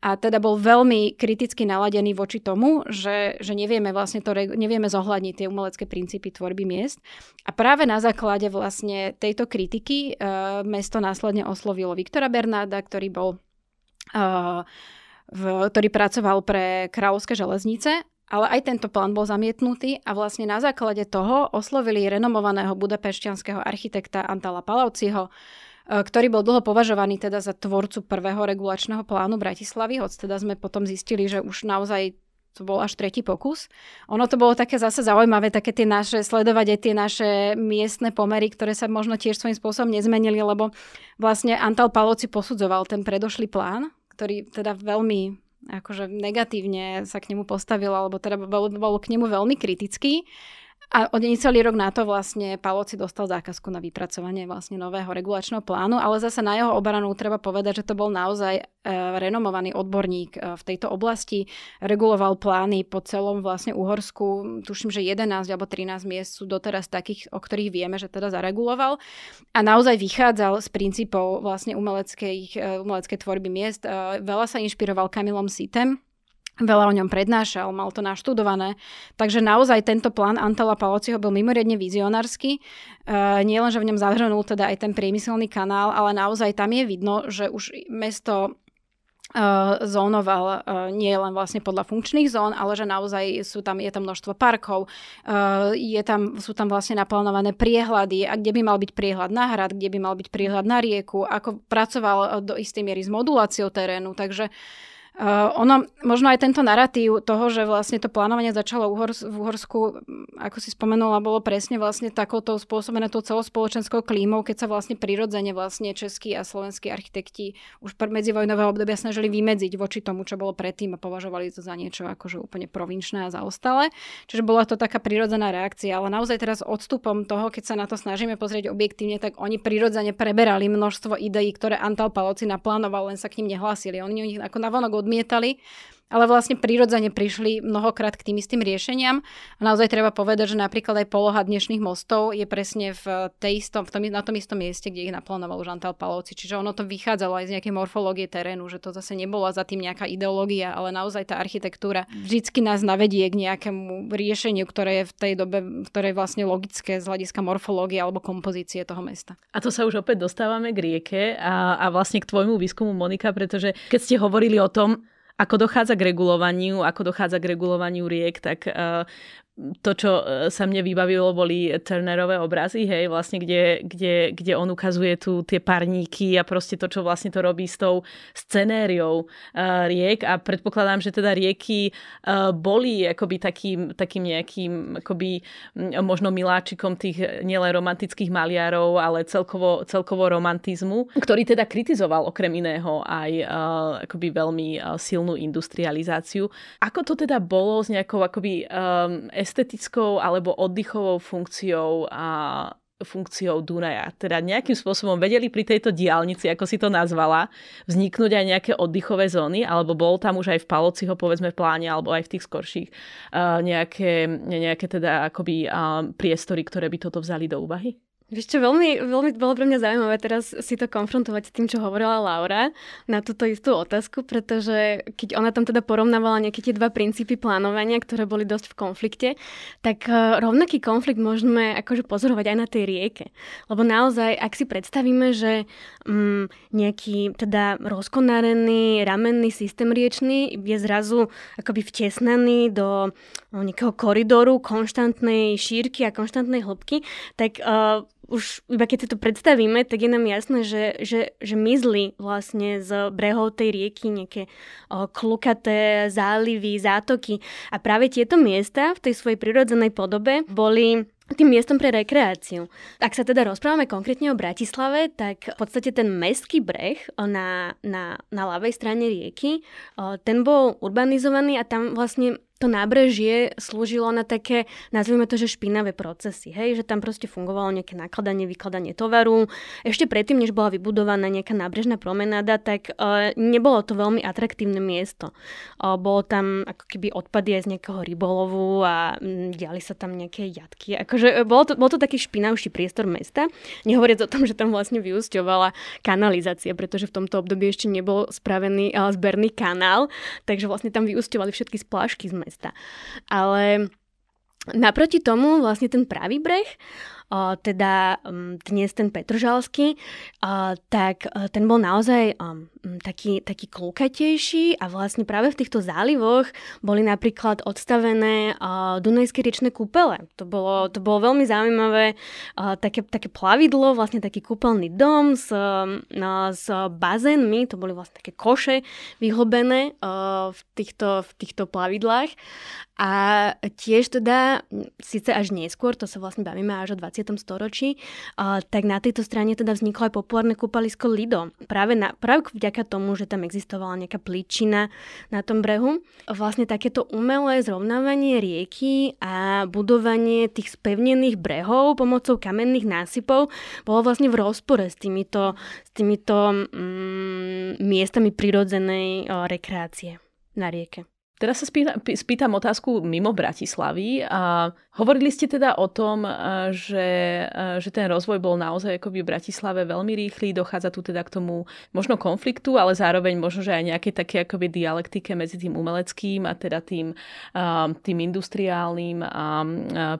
a teda bol veľmi kriticky naladený voči tomu, že, že nevieme vlastne to, nevieme zohľadniť tie umelecké princípy tvorby miest. A práve na základe vlastne tejto kritiky uh, mesto následne oslovilo Viktora Bernáda, ktorý bol uh, v, ktorý pracoval pre Kráľovské železnice ale aj tento plán bol zamietnutý a vlastne na základe toho oslovili renomovaného budapešťanského architekta Antala Palavciho, ktorý bol dlho považovaný teda za tvorcu prvého regulačného plánu Bratislavy, hoď teda sme potom zistili, že už naozaj to bol až tretí pokus. Ono to bolo také zase zaujímavé, také tie naše, sledovať aj tie naše miestne pomery, ktoré sa možno tiež svojím spôsobom nezmenili, lebo vlastne Antal Paloci posudzoval ten predošlý plán, ktorý teda veľmi akože negatívne sa k nemu postavil, alebo teda bol, bol k nemu veľmi kritický. A od celý rok na to vlastne Paloci dostal zákazku na vypracovanie vlastne nového regulačného plánu, ale zase na jeho obranu treba povedať, že to bol naozaj e, renomovaný odborník e, v tejto oblasti. Reguloval plány po celom vlastne Uhorsku. Tuším, že 11 alebo 13 miest sú doteraz takých, o ktorých vieme, že teda zareguloval. A naozaj vychádzal z princípov vlastne umeleckej, e, umeleckej tvorby miest. E, veľa sa inšpiroval Kamilom Sitem, veľa o ňom prednášal, mal to naštudované. Takže naozaj tento plán Antala Palociho bol mimoriadne vizionársky. Uh, nie len, že v ňom zahrnul teda aj ten priemyselný kanál, ale naozaj tam je vidno, že už mesto Uh, zónoval uh, nie len vlastne podľa funkčných zón, ale že naozaj sú tam, je tam množstvo parkov, uh, je tam, sú tam vlastne naplánované priehľady, a kde by mal byť priehľad na hrad, kde by mal byť priehľad na rieku, ako pracoval do istej miery s moduláciou terénu, takže uh, Uh, ono, možno aj tento narratív toho, že vlastne to plánovanie začalo v, Uhors- v Uhorsku, ako si spomenula, bolo presne vlastne takouto spôsobené tou celospoločenskou klímou, keď sa vlastne prirodzene vlastne českí a slovenskí architekti už per medzivojnového obdobia snažili vymedziť voči tomu, čo bolo predtým a považovali to za niečo akože úplne provinčné a zaostalé. Čiže bola to taká prirodzená reakcia, ale naozaj teraz odstupom toho, keď sa na to snažíme pozrieť objektívne, tak oni prirodzene preberali množstvo ideí, ktoré Antal Paloci naplánoval, len sa k ním nehlásili. Oni ich ako navonok odmietali ale vlastne prirodzene prišli mnohokrát k tým istým riešeniam. A naozaj treba povedať, že napríklad aj poloha dnešných mostov je presne v tej istom, v tom, na tom istom mieste, kde ich naplánoval Žantal Palovci. Čiže ono to vychádzalo aj z nejakej morfológie terénu, že to zase nebola za tým nejaká ideológia, ale naozaj tá architektúra vždycky nás navedie k nejakému riešeniu, ktoré je v tej dobe, v ktorej vlastne logické z hľadiska morfológie alebo kompozície toho mesta. A to sa už opäť dostávame k rieke a, a vlastne k tvojmu výskumu, Monika, pretože keď ste hovorili o tom, ako dochádza k regulovaniu, ako dochádza k regulovaniu riek, tak uh, to, čo e, sa mne vybavilo, boli Turnerové obrazy, hej, vlastne, kde, kde, kde on ukazuje tu tie parníky a proste to, čo vlastne to robí s tou scenériou uh, riek a predpokladám, že teda rieky uh, boli akoby takým, takým nejakým akoby možno miláčikom tých nielen romantických maliarov, ale celkovo, celkovo romantizmu, ktorý teda kritizoval okrem iného aj uh, akoby veľmi silnú industrializáciu. Ako to teda bolo s nejakou akoby um, estetickou alebo oddychovou funkciou a funkciou Dunaja. Teda nejakým spôsobom vedeli pri tejto diálnici, ako si to nazvala, vzniknúť aj nejaké oddychové zóny, alebo bol tam už aj v Palociho, povedzme v pláne, alebo aj v tých skorších uh, nejaké, nejaké teda akoby uh, priestory, ktoré by toto vzali do úvahy? Vieš čo, veľmi, veľmi bolo pre mňa zaujímavé teraz si to konfrontovať s tým, čo hovorila Laura na túto istú otázku, pretože keď ona tam teda porovnávala nejaké tie dva princípy plánovania, ktoré boli dosť v konflikte, tak e, rovnaký konflikt môžeme akože pozorovať aj na tej rieke. Lebo naozaj, ak si predstavíme, že um, nejaký teda rozkonarený ramenný systém riečný je zrazu akoby vtesnaný do no, nejakého koridoru konštantnej šírky a konštantnej hĺbky, tak uh, už iba keď si to predstavíme, tak je nám jasné, že, že, že mizli vlastne z brehov tej rieky nejaké o, klukaté zálivy, zátoky. A práve tieto miesta v tej svojej prirodzenej podobe boli tým miestom pre rekreáciu. Ak sa teda rozprávame konkrétne o Bratislave, tak v podstate ten mestský breh na, na, na ľavej strane rieky, ten bol urbanizovaný a tam vlastne to nábrežie slúžilo na také, nazvime to, že špinavé procesy, hej, že tam proste fungovalo nejaké nakladanie, vykladanie tovaru. Ešte predtým, než bola vybudovaná nejaká nábrežná promenáda, tak uh, nebolo to veľmi atraktívne miesto. Uh, bolo tam ako keby odpady aj z nejakého rybolovu a um, diali sa tam nejaké jatky. Akože uh, bolo to, bol to taký špinavší priestor mesta. Nehovoriac o tom, že tam vlastne vyúsťovala kanalizácia, pretože v tomto období ešte nebol spravený uh, zberný kanál, takže vlastne tam vyúsťovali všetky splášky z mesta mesta. Ale naproti tomu vlastne ten pravý breh teda dnes ten Petržalský, tak e, ten bol naozaj taký, taký klukatejší a vlastne práve v týchto zálivoch boli napríklad odstavené Dunajské riečné kúpele. To bolo, to bolo veľmi zaujímavé, také, také plavidlo, vlastne taký kúpeľný dom s, s bazénmi, to boli vlastne také koše vyhlbené v týchto, v týchto plavidlách a tiež teda, síce až neskôr, to sa vlastne bavíme až o 20. storočí, tak na tejto strane teda vzniklo aj populárne kúpalisko Lido. Práve, na, práve vďaka tomu, že tam existovala nejaká plíčina na tom brehu. Vlastne takéto umelé zrovnávanie rieky a budovanie tých spevnených brehov pomocou kamenných násypov bolo vlastne v rozpore s týmito, s týmito mm, miestami prirodzenej rekreácie na rieke. Teraz sa spýtam, spýtam otázku mimo Bratislavy. A hovorili ste teda o tom, že, že ten rozvoj bol naozaj akoby v Bratislave veľmi rýchly, dochádza tu teda k tomu možno konfliktu, ale zároveň možno, že aj nejaké také akoby dialektike medzi tým umeleckým a teda tým, tým industriálnym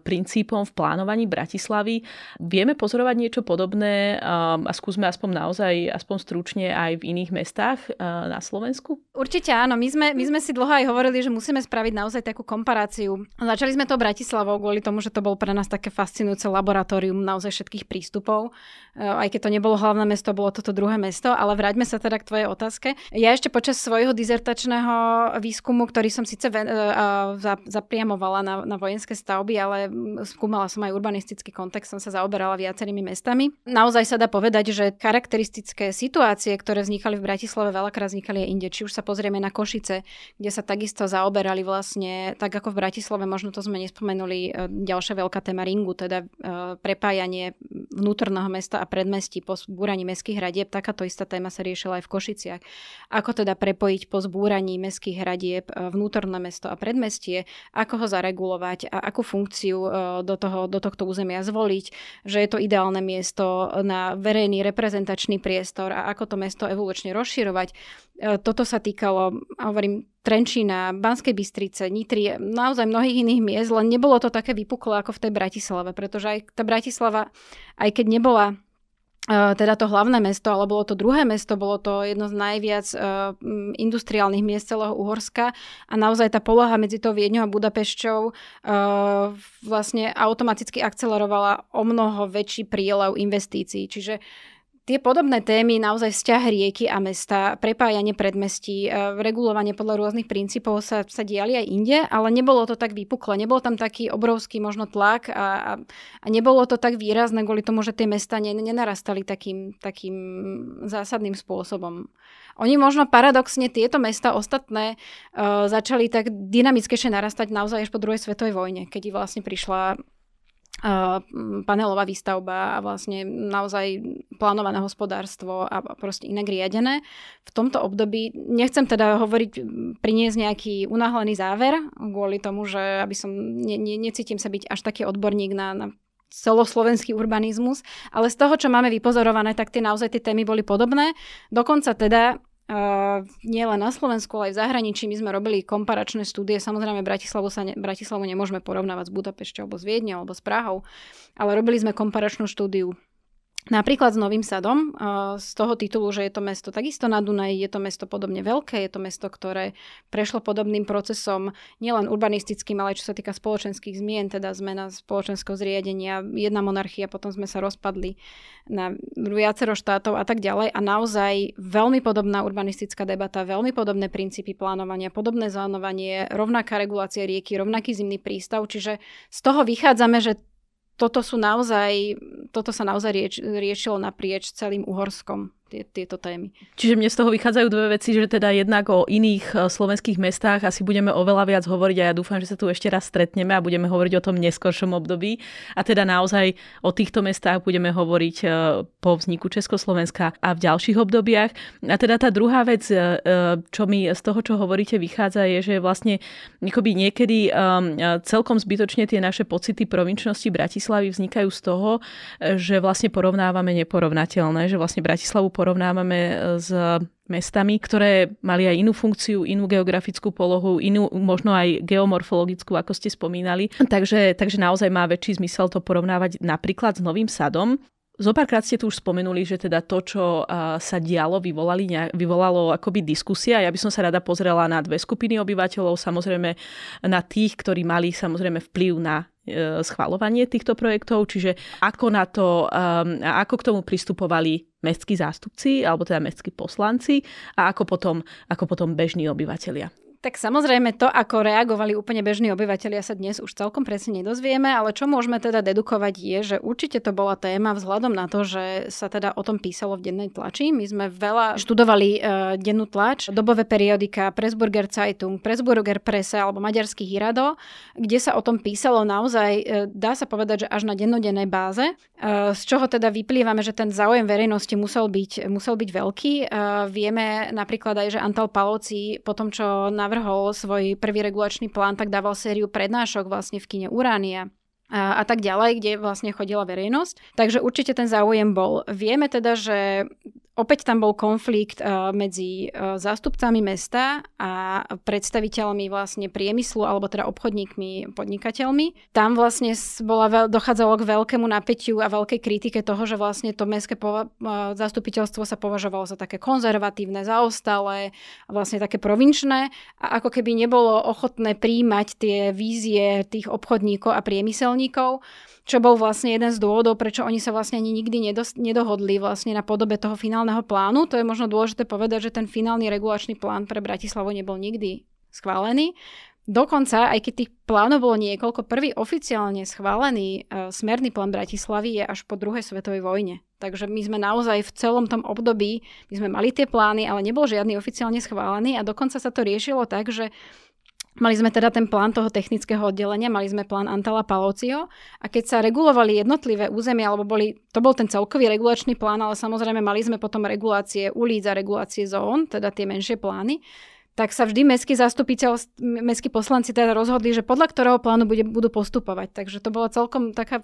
princípom v plánovaní Bratislavy. Vieme pozorovať niečo podobné a skúsme aspoň naozaj, aspoň stručne aj v iných mestách na Slovensku? Určite áno. My sme, my sme si dlho aj hovorili hovorili, že musíme spraviť naozaj takú komparáciu. Začali sme to Bratislavou kvôli tomu, že to bol pre nás také fascinujúce laboratórium naozaj všetkých prístupov. E, aj keď to nebolo hlavné mesto, bolo toto druhé mesto, ale vráťme sa teda k tvojej otázke. Ja ešte počas svojho dizertačného výskumu, ktorý som síce ven, uh, zapriamovala na, na vojenské stavby, ale skúmala som aj urbanistický kontext, som sa zaoberala viacerými mestami. Naozaj sa dá povedať, že charakteristické situácie, ktoré vznikali v Bratislave, veľakrát vznikali aj inde. Či už sa pozrieme na Košice, kde sa takisto sa zaoberali vlastne, tak ako v Bratislave, možno to sme nespomenuli, e, ďalšia veľká téma ringu, teda e, prepájanie vnútorného mesta a predmestí po zbúraní mestských hradieb. Takáto istá téma sa riešila aj v Košiciach. Ako teda prepojiť po zbúraní mestských hradieb e, vnútorné mesto a predmestie, ako ho zaregulovať a akú funkciu do, toho, do tohto územia zvoliť, že je to ideálne miesto na verejný reprezentačný priestor a ako to mesto evolučne rozširovať. Toto sa týkalo, hovorím, Trenčína, Banskej Bystrice, Nitry, naozaj mnohých iných miest, len nebolo to také vypuklé ako v tej Bratislave, pretože aj tá Bratislava, aj keď nebola uh, teda to hlavné mesto, ale bolo to druhé mesto, bolo to jedno z najviac uh, industriálnych miest celého Uhorska a naozaj tá poloha medzi tou Viedňou a Budapešťou uh, vlastne automaticky akcelerovala o mnoho väčší prílev investícií. Čiže tie podobné témy, naozaj vzťah rieky a mesta, prepájanie predmestí, e, regulovanie podľa rôznych princípov sa, sa diali aj inde, ale nebolo to tak vypukle, nebol tam taký obrovský možno tlak a, a, a nebolo to tak výrazné kvôli tomu, že tie mesta ne, nenarastali takým, takým zásadným spôsobom. Oni možno paradoxne tieto mesta ostatné uh, začali tak dynamickejšie narastať naozaj až po druhej svetovej vojne, keď vlastne prišla panelová výstavba a vlastne naozaj plánované hospodárstvo a proste inak riadené. V tomto období nechcem teda hovoriť, priniesť nejaký unáhlený záver kvôli tomu, že aby som ne, ne, necítim sa byť až taký odborník na, na celoslovenský urbanizmus, ale z toho, čo máme vypozorované, tak tie naozaj tie témy boli podobné. Dokonca teda Uh, nie len na Slovensku, ale aj v zahraničí. My sme robili komparačné štúdie. Samozrejme, Bratislavu, sa ne, Bratislavu nemôžeme porovnávať s Budapešťou alebo s Viedne alebo s Prahou, ale robili sme komparačnú štúdiu Napríklad s Novým sadom, z toho titulu, že je to mesto takisto na Dunaji, je to mesto podobne veľké, je to mesto, ktoré prešlo podobným procesom nielen urbanistickým, ale aj čo sa týka spoločenských zmien, teda zmena spoločenského zriadenia, jedna monarchia, potom sme sa rozpadli na viacero štátov a tak ďalej. A naozaj veľmi podobná urbanistická debata, veľmi podobné princípy plánovania, podobné zánovanie, rovnaká regulácia rieky, rovnaký zimný prístav. Čiže z toho vychádzame, že toto sú naozaj, toto sa naozaj rieč, riešilo naprieč celým Uhorskom tie, tieto témy. Čiže mne z toho vychádzajú dve veci, že teda jednak o iných e, slovenských mestách asi budeme oveľa viac hovoriť a ja dúfam, že sa tu ešte raz stretneme a budeme hovoriť o tom neskoršom období. A teda naozaj o týchto mestách budeme hovoriť e, po vzniku Československa a v ďalších obdobiach. A teda tá druhá vec, e, čo mi z toho, čo hovoríte, vychádza, je, že vlastne niekedy celkom zbytočne tie naše pocity provinčnosti Bratislavy vznikajú z toho, že vlastne porovnávame neporovnateľné, že vlastne Bratislavu porovnávame e, s mestami, ktoré mali aj inú funkciu, inú geografickú polohu, inú možno aj geomorfologickú, ako ste spomínali. Takže, takže naozaj má väčší zmysel to porovnávať napríklad s Novým sadom. Zopárkrát ste tu už spomenuli, že teda to, čo sa dialo, vyvolali, vyvolalo akoby diskusia. Ja by som sa rada pozrela na dve skupiny obyvateľov, samozrejme na tých, ktorí mali samozrejme vplyv na schvalovanie týchto projektov, čiže ako na to, ako k tomu pristupovali mestskí zástupci, alebo teda mestskí poslanci a ako potom, ako potom bežní obyvateľia. Tak samozrejme to, ako reagovali úplne bežní obyvateľia sa dnes už celkom presne nedozvieme, ale čo môžeme teda dedukovať je, že určite to bola téma vzhľadom na to, že sa teda o tom písalo v dennej tlači. My sme veľa študovali uh, dennú tlač, dobové periodika, Pressburger Zeitung, Pressburger Presse alebo Maďarský Hirado, kde sa o tom písalo naozaj, uh, dá sa povedať, že až na dennodennej báze, uh, z čoho teda vyplývame, že ten záujem verejnosti musel byť, musel byť veľký. Uh, vieme napríklad aj, že Antal Palovci po tom, čo na navrhol svoj prvý regulačný plán, tak dával sériu prednášok vlastne v kine Uránia a, a tak ďalej, kde vlastne chodila verejnosť. Takže určite ten záujem bol. Vieme teda, že Opäť tam bol konflikt uh, medzi uh, zástupcami mesta a predstaviteľmi vlastne priemyslu alebo teda obchodníkmi, podnikateľmi. Tam vlastne bola dochádzalo k veľkému napätiu a veľkej kritike toho, že vlastne to mestské pova- uh, zastupiteľstvo sa považovalo za také konzervatívne, zaostalé, vlastne také provinčné a ako keby nebolo ochotné príjmať tie vízie tých obchodníkov a priemyselníkov čo bol vlastne jeden z dôvodov, prečo oni sa vlastne ani nikdy nedohodli vlastne na podobe toho finálneho plánu. To je možno dôležité povedať, že ten finálny regulačný plán pre Bratislavu nebol nikdy schválený. Dokonca, aj keď tých plánov bolo niekoľko, prvý oficiálne schválený uh, smerný plán Bratislavy je až po druhej svetovej vojne. Takže my sme naozaj v celom tom období, my sme mali tie plány, ale nebol žiadny oficiálne schválený a dokonca sa to riešilo tak, že Mali sme teda ten plán toho technického oddelenia, mali sme plán Antala Palocio a keď sa regulovali jednotlivé územia, alebo boli, to bol ten celkový regulačný plán, ale samozrejme mali sme potom regulácie ulic a regulácie zón, teda tie menšie plány, tak sa vždy mestskí zastupiteľ, mestskí poslanci teda rozhodli, že podľa ktorého plánu bude, budú postupovať. Takže to bola celkom taká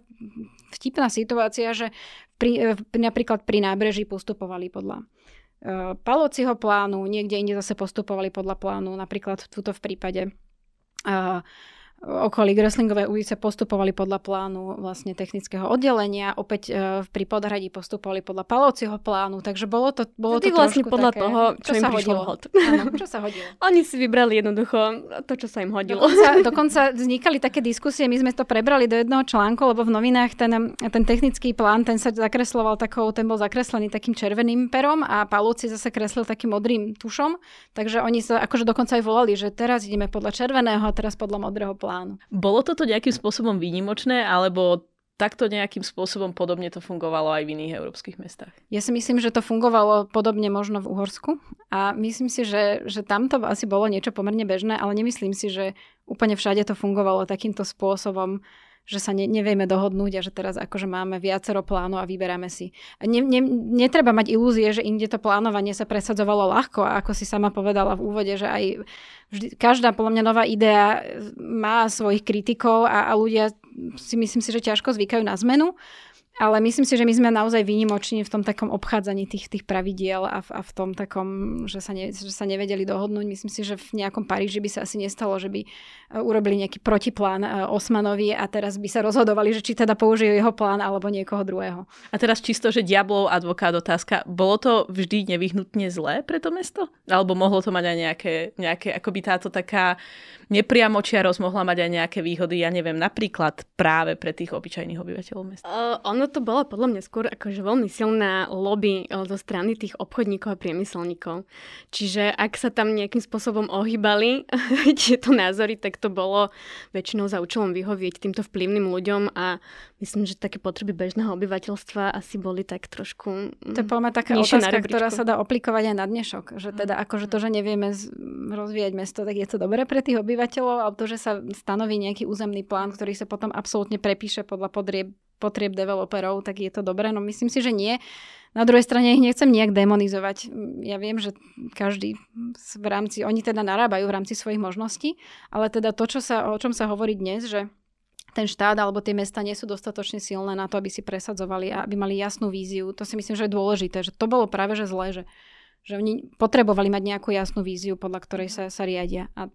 vtipná situácia, že pri, napríklad pri nábreží postupovali podľa Palociho plánu, niekde inde zase postupovali podľa plánu, napríklad tuto v prípade uh, okolí Greslingovej ulice postupovali podľa plánu vlastne technického oddelenia, opäť e, pri podhradí postupovali podľa Palovcieho plánu, takže bolo to bolo to vlastne podľa také, toho, čo, čo im sa hodilo. Hod. Áno, čo sa hodilo. Oni si vybrali jednoducho to, čo sa im hodilo. Dokonca, dokonca vznikali také diskusie, my sme to prebrali do jedného článku, lebo v novinách ten, ten technický plán, ten sa zakresloval takou, ten bol zakreslený takým červeným perom a Palovci zase kreslil takým modrým tušom, takže oni sa akože dokonca aj volali, že teraz ideme podľa červeného a teraz podľa modrého plán. Bolo toto nejakým spôsobom výnimočné, alebo takto nejakým spôsobom podobne to fungovalo aj v iných európskych mestách? Ja si myslím, že to fungovalo podobne možno v Uhorsku a myslím si, že, že tam to asi bolo niečo pomerne bežné, ale nemyslím si, že úplne všade to fungovalo takýmto spôsobom že sa ne, nevieme dohodnúť a že teraz akože máme viacero plánov a vyberáme si. Ne, ne, netreba mať ilúzie, že inde to plánovanie sa presadzovalo ľahko a ako si sama povedala v úvode, že aj vždy, každá podľa mňa nová idea má svojich kritikov a, a ľudia si myslím si, že ťažko zvykajú na zmenu. Ale myslím si, že my sme naozaj výnimoční v tom takom obchádzaní tých, tých pravidiel a v, a v tom takom, že sa, ne, že sa nevedeli dohodnúť. Myslím si, že v nejakom Paríži by sa asi nestalo, že by e, urobili nejaký protiplán e, Osmanovi a teraz by sa rozhodovali, že či teda použijú jeho plán alebo niekoho druhého. A teraz čisto, že diablov advokát otázka. Bolo to vždy nevyhnutne zlé pre to mesto? Alebo mohlo to mať aj nejaké, nejaké akoby táto taká nepriamočiarosť mohla mať aj nejaké výhody, ja neviem, napríklad práve pre tých obyčajných obyvateľov mesta? Uh, ono to bolo podľa mňa skôr akože veľmi silná lobby zo strany tých obchodníkov a priemyselníkov. Čiže ak sa tam nejakým spôsobom ohýbali tieto názory, tak to bolo väčšinou za účelom vyhovieť týmto vplyvným ľuďom a myslím, že také potreby bežného obyvateľstva asi boli tak trošku To je podľa taká otázka, ktorá sa dá aplikovať aj na dnešok. Že teda akože to, že nevieme rozvíjať mesto, tak je to dobré pre tých obyvateľov obyvateľov, ale to, že sa stanoví nejaký územný plán, ktorý sa potom absolútne prepíše podľa podrieb, potrieb developerov, tak je to dobré. No myslím si, že nie. Na druhej strane ich nechcem nejak demonizovať. Ja viem, že každý v rámci, oni teda narábajú v rámci svojich možností, ale teda to, čo sa, o čom sa hovorí dnes, že ten štát alebo tie mesta nie sú dostatočne silné na to, aby si presadzovali a aby mali jasnú víziu. To si myslím, že je dôležité. Že to bolo práve že zlé, že, že oni potrebovali mať nejakú jasnú víziu, podľa ktorej sa, sa riadia. A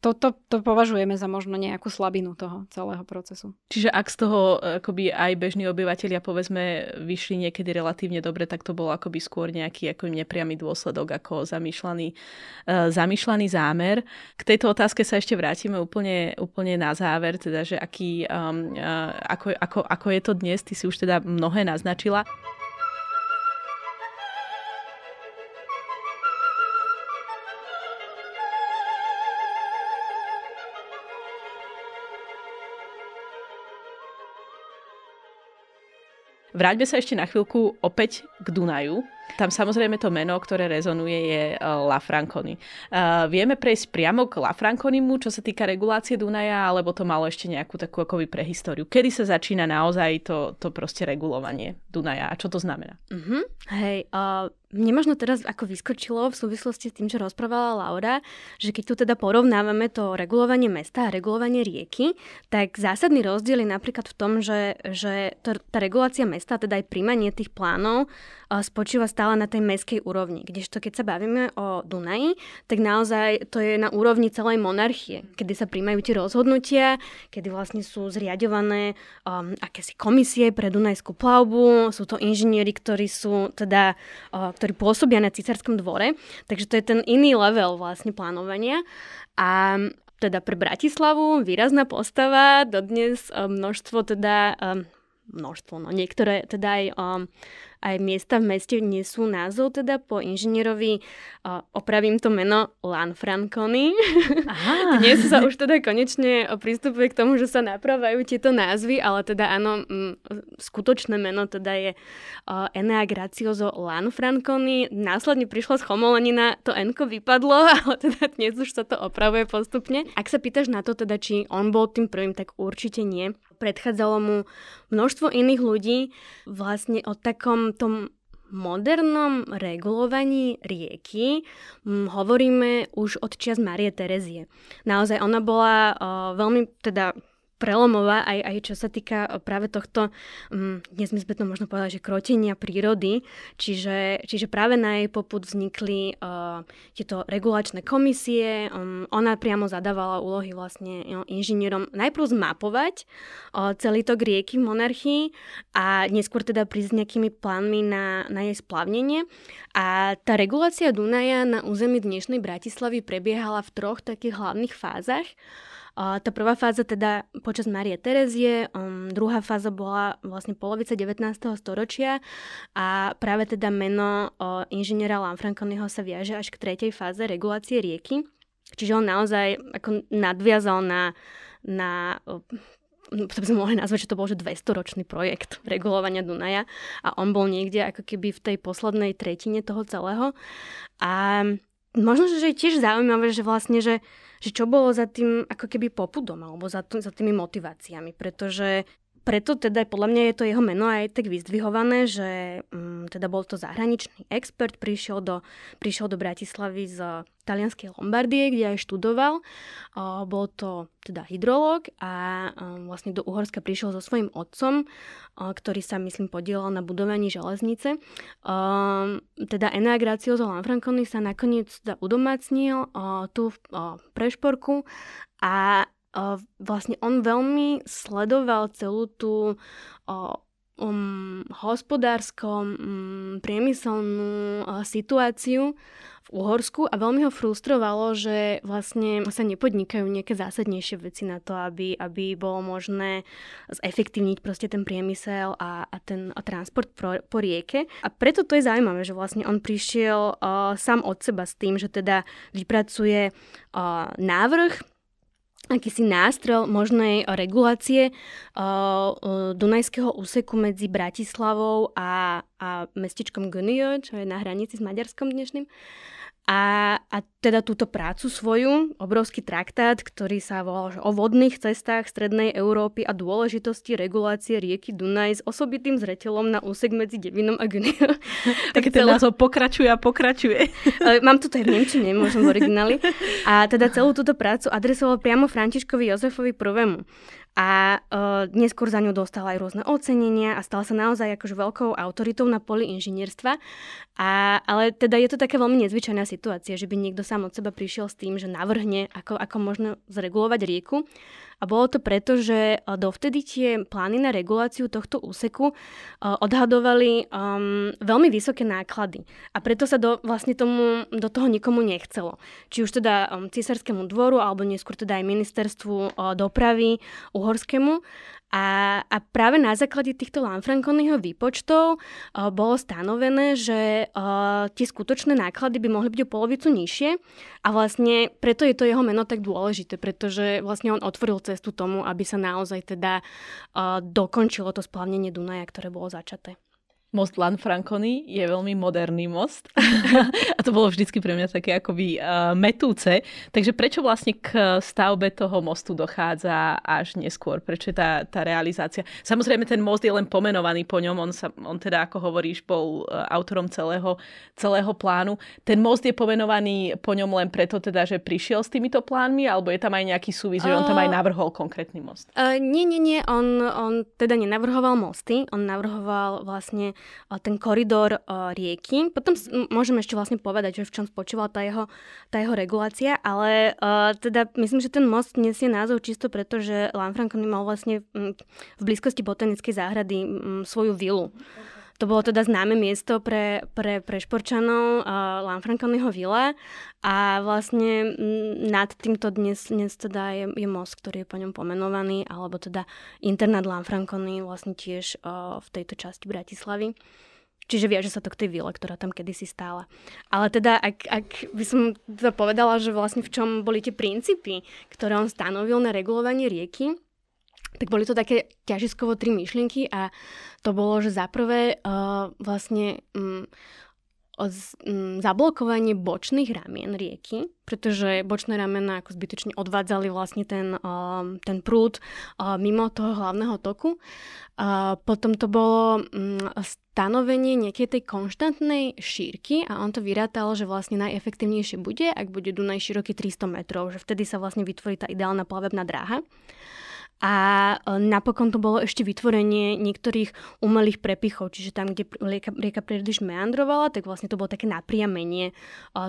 to, to, považujeme za možno nejakú slabinu toho celého procesu. Čiže ak z toho akoby aj bežní obyvateľia povedzme vyšli niekedy relatívne dobre, tak to bol akoby skôr nejaký ako nepriamy dôsledok ako zamýšľaný, uh, zamýšľaný zámer. K tejto otázke sa ešte vrátime úplne, úplne na záver, teda že aký, um, uh, ako, ako, ako je to dnes, ty si už teda mnohé naznačila. Vráťme sa ešte na chvíľku opäť k Dunaju. Tam samozrejme to meno, ktoré rezonuje, je eh, La Franconi. Uh, vieme prejsť priamo k La Franconimu, čo sa týka regulácie Dunaja, alebo to malo ešte nejakú takú akoby prehistóriu? Kedy sa začína naozaj to, to proste regulovanie Dunaja a čo to znamená? Uh-huh. Hej, uh, mne možno teraz ako vyskočilo v súvislosti s tým, čo rozprávala Laura, že keď tu teda porovnávame to regulovanie mesta a regulovanie rieky, tak zásadný rozdiel je napríklad v tom, že, že to, tá regulácia mesta, teda aj príjmanie tých plánov, spočíva stále na tej meskej úrovni. Kdežto keď sa bavíme o Dunaji, tak naozaj to je na úrovni celej monarchie, kedy sa príjmajú tie rozhodnutia, kedy vlastne sú zriadované um, akési komisie pre Dunajskú plavbu, sú to inžinieri, ktorí sú teda uh, pôsobia na cisárskom dvore. Takže to je ten iný level vlastne plánovania. A teda pre Bratislavu výrazná postava, dodnes um, množstvo teda um, množstvo, no niektoré teda aj um, aj miesta v meste nesú názov teda po inžinierovi, opravím to meno Lanfranconi. Aha. Dnes sa už teda konečne pristupuje k tomu, že sa napravajú tieto názvy, ale teda áno, m, skutočné meno teda je uh, Enea Gracioso Lanfranconi. Následne prišla schomolenina, to Enko vypadlo, ale teda dnes už sa to opravuje postupne. Ak sa pýtaš na to teda, či on bol tým prvým, tak určite nie predchádzalo mu množstvo iných ľudí vlastne o takom tom modernom regulovaní rieky hm, hovoríme už od čias Marie Terezie. Naozaj ona bola uh, veľmi teda prelomová aj, aj čo sa týka eh, práve tohto, um, dnes sme to možno povedali, že krotenia prírody, čiže, čiže práve na jej poput vznikli uh, tieto regulačné komisie, um, ona priamo zadávala úlohy vlastne no, inžinierom najprv zmapovať uh, celý tok rieky v monarchii a neskôr teda prísť s nejakými plánmi na, na jej splavnenie. A tá regulácia Dunaja na území dnešnej Bratislavy prebiehala v troch takých hlavných fázach. Tá prvá fáza teda počas Marie Terezie, um, druhá fáza bola vlastne polovica 19. storočia a práve teda meno inžiniera Lanfranconiho sa viaže až k tretej fáze regulácie rieky. Čiže on naozaj ako nadviazal na, na uh, to by sme mohli nazvať, že to bol že 200-ročný projekt regulovania Dunaja a on bol niekde ako keby v tej poslednej tretine toho celého. A možno, že je tiež zaujímavé, že vlastne, že, že čo bolo za tým ako keby popudom alebo za, t- za tými motiváciami, pretože preto teda podľa mňa je to jeho meno aj tak vyzdvihované, že um, teda bol to zahraničný expert, prišiel do, prišiel do Bratislavy z talianskej Lombardie, kde aj študoval. Uh, bol to teda hydrológ a um, vlastne do Uhorska prišiel so svojím otcom, uh, ktorý sa myslím podielal na budovaní železnice. Uh, teda Enea Gracioso Lanfranconi sa nakoniec teda udomácnil uh, tu v uh, Prešporku a vlastne on veľmi sledoval celú tú um, hospodárskom, um, priemyselnú uh, situáciu v Uhorsku a veľmi ho frustrovalo, že vlastne sa nepodnikajú nejaké zásadnejšie veci na to, aby, aby bolo možné zefektívniť proste ten priemysel a, a ten a transport pro, po rieke. A preto to je zaujímavé, že vlastne on prišiel uh, sám od seba s tým, že teda vypracuje uh, návrh akýsi nástrel možnej regulácie Dunajského úseku medzi Bratislavou a, a mestečkom Gunio, čo je na hranici s Maďarskom dnešným. A, a teda túto prácu svoju, obrovský traktát, ktorý sa volal o vodných cestách Strednej Európy a dôležitosti regulácie rieky Dunaj s osobitým zreteľom na úsek medzi Devinom a Gunio. tak ten názov pokračuje a pokračuje. Mám to aj v Nemčine, možno v origináli. A teda celú túto prácu adresoval priamo Františkovi Jozefovi I a uh, neskôr za ňu dostal aj rôzne ocenenia a stal sa naozaj akože veľkou autoritou na poli inžinierstva. A, ale teda je to taká veľmi nezvyčajná situácia, že by niekto sám od seba prišiel s tým, že navrhne, ako, ako možno zregulovať rieku. A bolo to preto, že dovtedy tie plány na reguláciu tohto úseku odhadovali um, veľmi vysoké náklady. A preto sa do, vlastne tomu, do toho nikomu nechcelo. Či už teda um, císarskému dvoru, alebo neskôr teda aj ministerstvu uh, dopravy uhorskému. A, a práve na základe týchto Lanfranconiho výpočtov uh, bolo stanovené, že uh, tie skutočné náklady by mohli byť o polovicu nižšie a vlastne preto je to jeho meno tak dôležité, pretože vlastne on otvoril cestu tomu, aby sa naozaj teda uh, dokončilo to splavnenie Dunaja, ktoré bolo začaté. Most Lanfranconi je veľmi moderný most a to bolo vždycky pre mňa také akoby uh, metúce. Takže prečo vlastne k stavbe toho mostu dochádza až neskôr? Prečo je tá, tá realizácia? Samozrejme ten most je len pomenovaný po ňom, on, sa, on teda ako hovoríš bol uh, autorom celého, celého plánu. Ten most je pomenovaný po ňom len preto teda, že prišiel s týmito plánmi alebo je tam aj nejaký súvis, uh, že on tam aj navrhol konkrétny most? Uh, nie, nie, nie, on, on teda nenavrhoval mosty, on navrhoval vlastne ten koridor rieky. Potom môžeme ešte vlastne povedať, že v čom spočívala tá jeho, tá jeho regulácia, ale teda myslím, že ten most nesie názov čisto preto, že Lanfranconi mal vlastne v blízkosti botanickej záhrady svoju vilu. To bolo teda známe miesto pre, pre, pre šporčanov uh, Lanfranconiho vila a vlastne nad týmto dnes, dnes teda je, je most, ktorý je po ňom pomenovaný, alebo teda internát Lanfranconi vlastne tiež uh, v tejto časti Bratislavy. Čiže viaže sa to k tej vile, ktorá tam kedysi stála. Ale teda, ak, ak by som to povedala, že vlastne v čom boli tie princípy, ktoré on stanovil na regulovanie rieky, tak boli to také ťažiskovo tri myšlienky a to bolo, že za prvé uh, vlastne um, um, zablokovanie bočných ramien rieky, pretože bočné ramena ako zbytočne odvádzali vlastne ten, um, ten prúd uh, mimo toho hlavného toku. Uh, potom to bolo um, stanovenie nejakej tej konštantnej šírky a on to vyrátal, že vlastne najefektívnejšie bude, ak bude Dunaj široký 300 metrov, že vtedy sa vlastne vytvorí tá ideálna plavebná dráha. A e, napokon to bolo ešte vytvorenie niektorých umelých prepichov, čiže tam, kde rieka, rieka príliš meandrovala, tak vlastne to bolo také napriamenie e,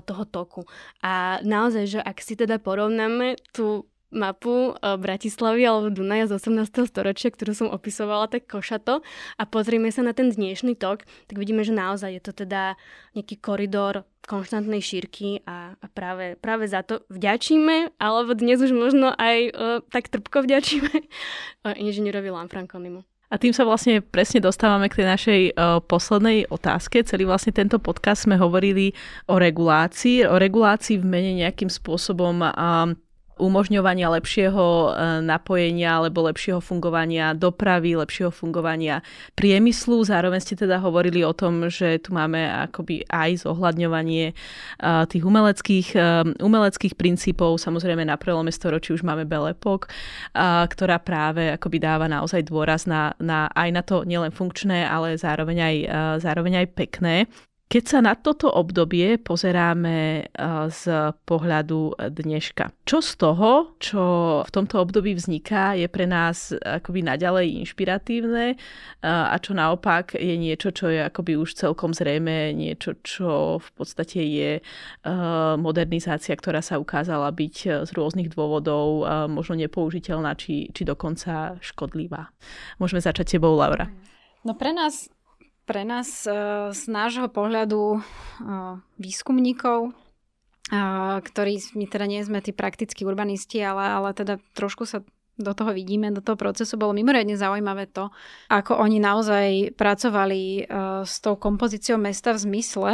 toho toku. A naozaj, že ak si teda porovnáme tú mapu uh, Bratislavy alebo Dunaja z 18. storočia, ktorú som opisovala tak košato a pozrieme sa na ten dnešný tok, tak vidíme, že naozaj je to teda nejaký koridor konštantnej šírky a, a práve, práve za to vďačíme, alebo dnes už možno aj uh, tak trpko vďačíme uh, inžinierovi Lanfranconimu. A tým sa vlastne presne dostávame k tej našej uh, poslednej otázke. Celý vlastne tento podcast sme hovorili o regulácii, o regulácii v mene nejakým spôsobom uh, umožňovania lepšieho e, napojenia alebo lepšieho fungovania dopravy, lepšieho fungovania priemyslu. Zároveň ste teda hovorili o tom, že tu máme akoby aj zohľadňovanie e, tých umeleckých, e, umeleckých princípov. Samozrejme na prelome storočí už máme Belepok, ktorá práve akoby dáva naozaj dôraz na, na, aj na to nielen funkčné, ale zároveň aj, zároveň aj pekné. Keď sa na toto obdobie pozeráme eh, z pohľadu dneška, čo z toho, čo v tomto období vzniká, je pre nás akoby naďalej inšpiratívne eh, a čo naopak je niečo, čo je akoby už celkom zrejme, niečo, čo v podstate je eh, modernizácia, ktorá sa ukázala byť z rôznych dôvodov možno nepoužiteľná, či, či dokonca škodlivá. Môžeme začať tebou, Laura. No pre nás pre nás e, z nášho pohľadu e, výskumníkov, e, ktorí my teda nie sme tí praktickí urbanisti, ale, ale teda trošku sa do toho vidíme, do toho procesu, bolo mimoriadne zaujímavé to, ako oni naozaj pracovali uh, s tou kompozíciou mesta v zmysle,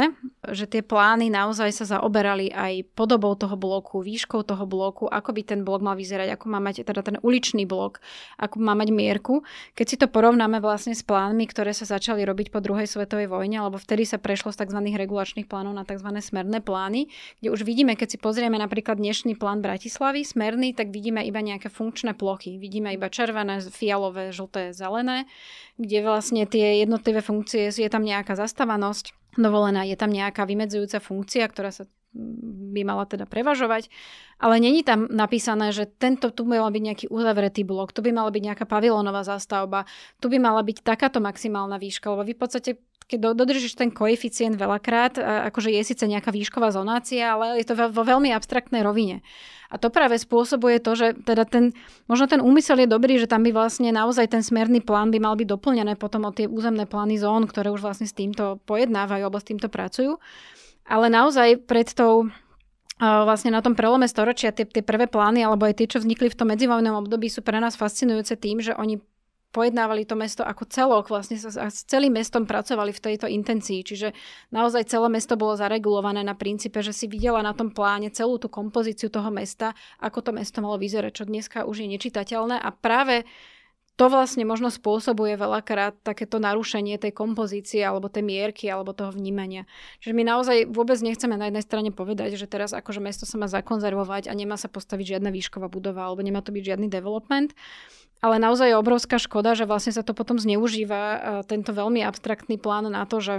že tie plány naozaj sa zaoberali aj podobou toho bloku, výškou toho bloku, ako by ten blok mal vyzerať, ako má mať teda ten uličný blok, ako má mať mierku. Keď si to porovnáme vlastne s plánmi, ktoré sa začali robiť po druhej svetovej vojne, alebo vtedy sa prešlo z tzv. regulačných plánov na tzv. smerné plány, kde už vidíme, keď si pozrieme napríklad dnešný plán Bratislavy, smerný, tak vidíme iba nejaké funkčné plochy plochy. Vidíme iba červené, fialové, žlté, zelené, kde vlastne tie jednotlivé funkcie, je tam nejaká zastavanosť dovolená, je tam nejaká vymedzujúca funkcia, ktorá sa by mala teda prevažovať, ale není tam napísané, že tento tu mal byť nejaký uzavretý blok, tu by mala byť nejaká pavilónová zástavba, tu by mala byť takáto maximálna výška, lebo vy v podstate keď dodržíš ten koeficient veľakrát, akože je síce nejaká výšková zonácia, ale je to vo veľmi abstraktnej rovine. A to práve spôsobuje to, že teda ten, možno ten úmysel je dobrý, že tam by vlastne naozaj ten smerný plán by mal byť doplnené potom o tie územné plány zón, ktoré už vlastne s týmto pojednávajú alebo s týmto pracujú. Ale naozaj pred tou vlastne na tom prelome storočia tie, tie prvé plány alebo aj tie, čo vznikli v tom medzivojnom období sú pre nás fascinujúce tým, že oni pojednávali to mesto ako celok, vlastne sa s celým mestom pracovali v tejto intencii, čiže naozaj celé mesto bolo zaregulované na princípe, že si videla na tom pláne celú tú kompozíciu toho mesta, ako to mesto malo vyzerať, čo dneska už je nečitateľné. A práve to vlastne možno spôsobuje veľakrát takéto narušenie tej kompozície alebo tej mierky alebo toho vnímania. Čiže my naozaj vôbec nechceme na jednej strane povedať, že teraz akože mesto sa má zakonzervovať a nemá sa postaviť žiadna výšková budova alebo nemá to byť žiadny development, ale naozaj je obrovská škoda, že vlastne sa to potom zneužíva tento veľmi abstraktný plán na to, že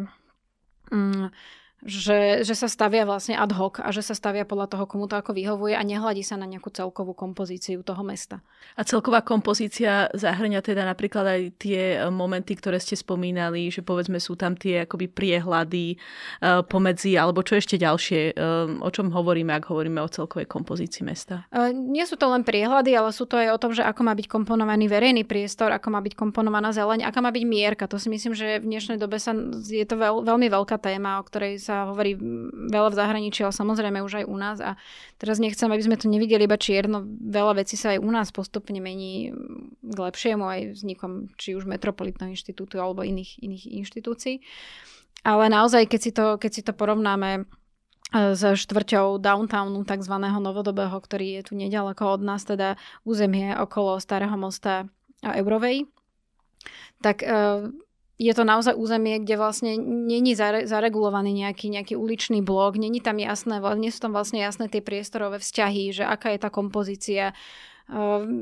mm, že, že sa stavia vlastne ad hoc a že sa stavia podľa toho, komu to ako vyhovuje a nehľadí sa na nejakú celkovú kompozíciu toho mesta. A celková kompozícia zahrňa teda napríklad aj tie e, momenty, ktoré ste spomínali, že povedzme sú tam tie akoby priehľady uh, pomedzi, alebo čo ešte ďalšie, uh, o čom hovoríme, ak hovoríme o celkovej kompozícii mesta? Uh, nie sú to len priehľady, ale sú to aj o tom, že ako má byť komponovaný verejný priestor, ako má byť komponovaná zeleň, aká má byť mierka. To si myslím, že v dnešnej dobe sa, je to veľ, veľmi veľká téma, o ktorej sa hovorí veľa v zahraničí, ale samozrejme už aj u nás. A teraz nechcem, aby sme to nevideli iba čierno. Veľa vecí sa aj u nás postupne mení k lepšiemu aj vznikom či už Metropolitného inštitútu alebo iných, iných inštitúcií. Ale naozaj, keď si to, keď si to porovnáme e, s štvrťou downtownu tzv. novodobého, ktorý je tu nedaleko od nás, teda územie okolo Starého mosta a Eurovej, tak uh, je to naozaj územie, kde vlastne není zare, zaregulovaný nejaký, nejaký uličný blok, není tam jasné, nie sú tam vlastne jasné tie priestorové vzťahy, že aká je tá kompozícia,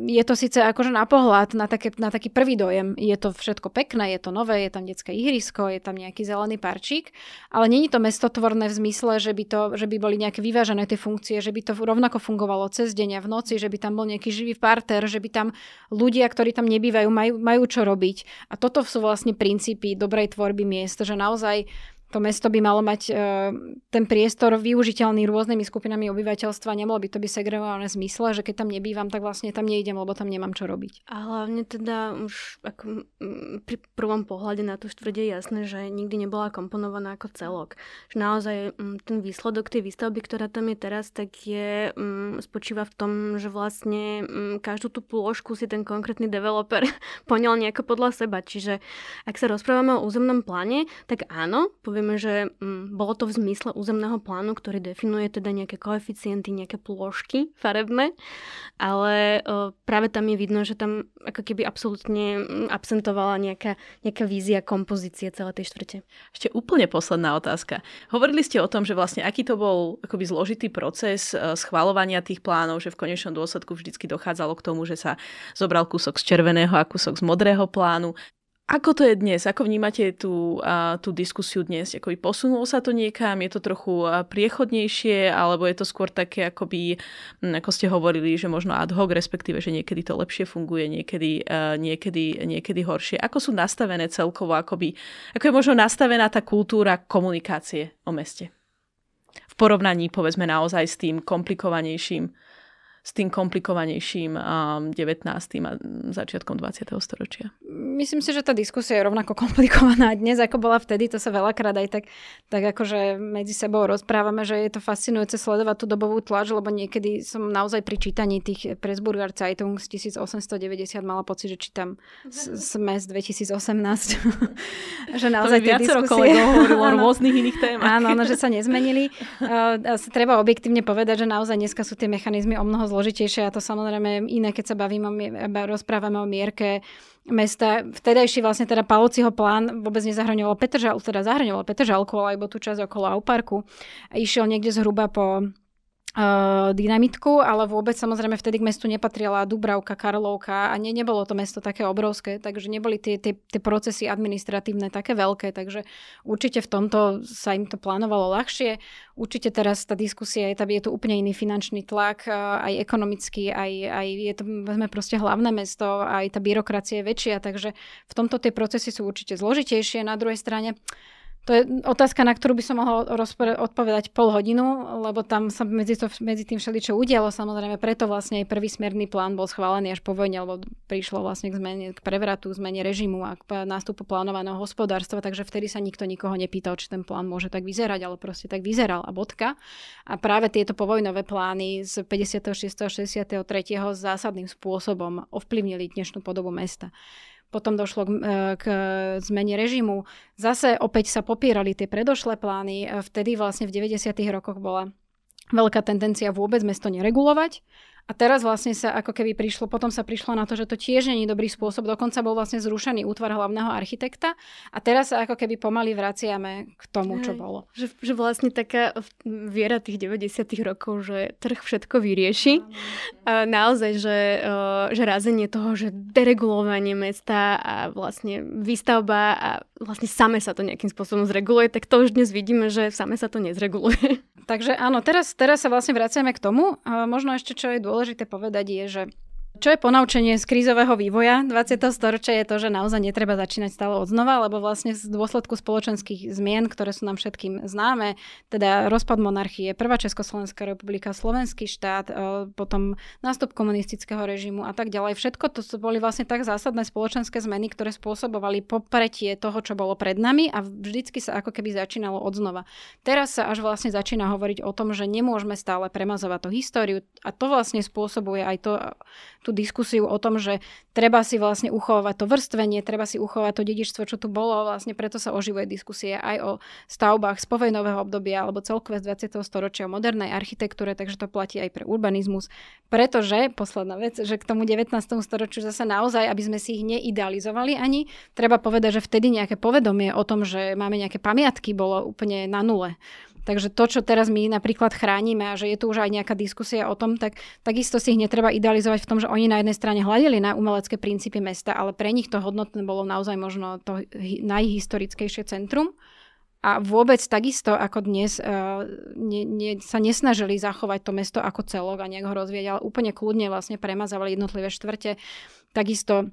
je to síce akože na pohľad, na, také, na taký prvý dojem, je to všetko pekné, je to nové, je tam detské ihrisko, je tam nejaký zelený parčík, ale není to mestotvorné v zmysle, že by, to, že by boli nejaké vyvážené tie funkcie, že by to rovnako fungovalo cez deň a v noci, že by tam bol nejaký živý parter, že by tam ľudia, ktorí tam nebývajú, majú, majú čo robiť. A toto sú vlastne princípy dobrej tvorby miest, že naozaj to mesto by malo mať uh, ten priestor využiteľný rôznymi skupinami obyvateľstva. Nemalo by to byť segregované v zmysle, že keď tam nebývam, tak vlastne tam nejdem, lebo tam nemám čo robiť. A hlavne teda už ako, pri prvom pohľade na tú štvrť je jasné, že nikdy nebola komponovaná ako celok. Že naozaj ten výsledok tej výstavby, ktorá tam je teraz, tak je m, spočíva v tom, že vlastne m, každú tú pôžku si ten konkrétny developer poňal nejako podľa seba. Čiže ak sa rozprávame o územnom pláne, tak áno, poviem Samozrejme, že mm, bolo to v zmysle územného plánu, ktorý definuje teda nejaké koeficienty, nejaké plôžky farebné, ale uh, práve tam je vidno, že tam ako keby absolútne mm, absentovala nejaká, nejaká vízia kompozície celej tej štvrte. Ešte úplne posledná otázka. Hovorili ste o tom, že vlastne aký to bol akoby zložitý proces uh, schvalovania tých plánov, že v konečnom dôsledku vždycky dochádzalo k tomu, že sa zobral kúsok z červeného a kúsok z modrého plánu. Ako to je dnes? Ako vnímate tú, tú diskusiu dnes? Akoby posunulo sa to niekam? Je to trochu priechodnejšie? Alebo je to skôr také, akoby, ako ste hovorili, že možno ad hoc, respektíve, že niekedy to lepšie funguje, niekedy, niekedy, niekedy horšie? Ako sú nastavené celkovo? Akoby, ako je možno nastavená tá kultúra komunikácie o meste? V porovnaní, povedzme, naozaj s tým komplikovanejším s tým komplikovanejším 19. a začiatkom 20. storočia. Myslím si, že tá diskusia je rovnako komplikovaná dnes, ako bola vtedy. To sa veľakrát aj tak, tak akože medzi sebou rozprávame, že je to fascinujúce sledovať tú dobovú tlač, lebo niekedy som naozaj pri čítaní tých Pressburger Zeitung z 1890 mala pocit, že čítam sme z 2018. že naozaj to tie diskusie... kolegov hovorilo o rôznych iných témach. Áno, no, že sa nezmenili. Uh, treba objektívne povedať, že naozaj dneska sú tie mechanizmy o mnoho zložitejšie a to samozrejme iné, keď sa bavíme, rozprávame o mierke mesta. Vtedajší vlastne teda Palociho plán vôbec nezahrňoval Petržal, teda zahrňoval Petržalku, ale iba tú časť okolo Auparku. Išiel niekde zhruba po dynamitku, ale vôbec samozrejme vtedy k mestu nepatrila Dubravka, Karlovka a ne, nebolo to mesto také obrovské, takže neboli tie, tie, tie procesy administratívne také veľké, takže určite v tomto sa im to plánovalo ľahšie. Určite teraz tá diskusia je, tam je tu úplne iný finančný tlak, uh, aj ekonomický, aj, aj je to, sme proste hlavné mesto, aj tá byrokracia je väčšia, takže v tomto tie procesy sú určite zložitejšie. Na druhej strane to je otázka, na ktorú by som mohol rozpre- odpovedať pol hodinu, lebo tam sa medzi, to, medzi tým všeličo udialo. Samozrejme, preto vlastne aj prvý smerný plán bol schválený až po vojne, lebo prišlo vlastne k zmene, k prevratu, zmene režimu a k nástupu plánovaného hospodárstva, takže vtedy sa nikto nikoho nepýtal, či ten plán môže tak vyzerať, ale proste tak vyzeral a bodka. A práve tieto povojnové plány z 56. a 63. zásadným spôsobom ovplyvnili dnešnú podobu mesta potom došlo k, e, k zmene režimu. Zase opäť sa popírali tie predošlé plány. E, vtedy vlastne v 90. rokoch bola veľká tendencia vôbec mesto neregulovať a teraz vlastne sa ako keby prišlo, potom sa prišlo na to, že to tiež nie je dobrý spôsob. Dokonca bol vlastne zrušený útvar hlavného architekta a teraz sa ako keby pomaly vraciame k tomu, čo bolo. Že, že vlastne taká viera tých 90 rokov, že trh všetko vyrieši. A naozaj, že, že razenie toho, že deregulovanie mesta a vlastne výstavba a vlastne same sa to nejakým spôsobom zreguluje, tak to už dnes vidíme, že same sa to nezreguluje. Takže áno, teraz, teraz sa vlastne vraciame k tomu. A možno ešte, čo je dôležité povedať, je, že čo je ponaučenie z krízového vývoja 20. storočia je to, že naozaj netreba začínať stále od znova, lebo vlastne z dôsledku spoločenských zmien, ktoré sú nám všetkým známe, teda rozpad monarchie, prvá Československá republika, slovenský štát, e, potom nástup komunistického režimu a tak ďalej. Všetko to boli vlastne tak zásadné spoločenské zmeny, ktoré spôsobovali popretie toho, čo bolo pred nami a vždycky sa ako keby začínalo od znova. Teraz sa až vlastne začína hovoriť o tom, že nemôžeme stále premazovať tú históriu a to vlastne spôsobuje aj to, tú diskusiu o tom, že treba si vlastne uchovať to vrstvenie, treba si uchovať to dedičstvo, čo tu bolo. Vlastne preto sa oživuje diskusie aj o stavbách z povojnového obdobia alebo celkové z 20. storočia o modernej architektúre, takže to platí aj pre urbanizmus. Pretože, posledná vec, že k tomu 19. storočiu zase naozaj, aby sme si ich neidealizovali ani, treba povedať, že vtedy nejaké povedomie o tom, že máme nejaké pamiatky, bolo úplne na nule. Takže to, čo teraz my napríklad chránime a že je tu už aj nejaká diskusia o tom, tak takisto si ich netreba idealizovať v tom, že oni na jednej strane hľadili na umelecké princípy mesta, ale pre nich to hodnotné bolo naozaj možno to najhistorickejšie centrum. A vôbec takisto ako dnes uh, ne, ne, sa nesnažili zachovať to mesto ako celok a nejak ho rozvieť, ale úplne kľudne vlastne premazávali jednotlivé štvrte. Takisto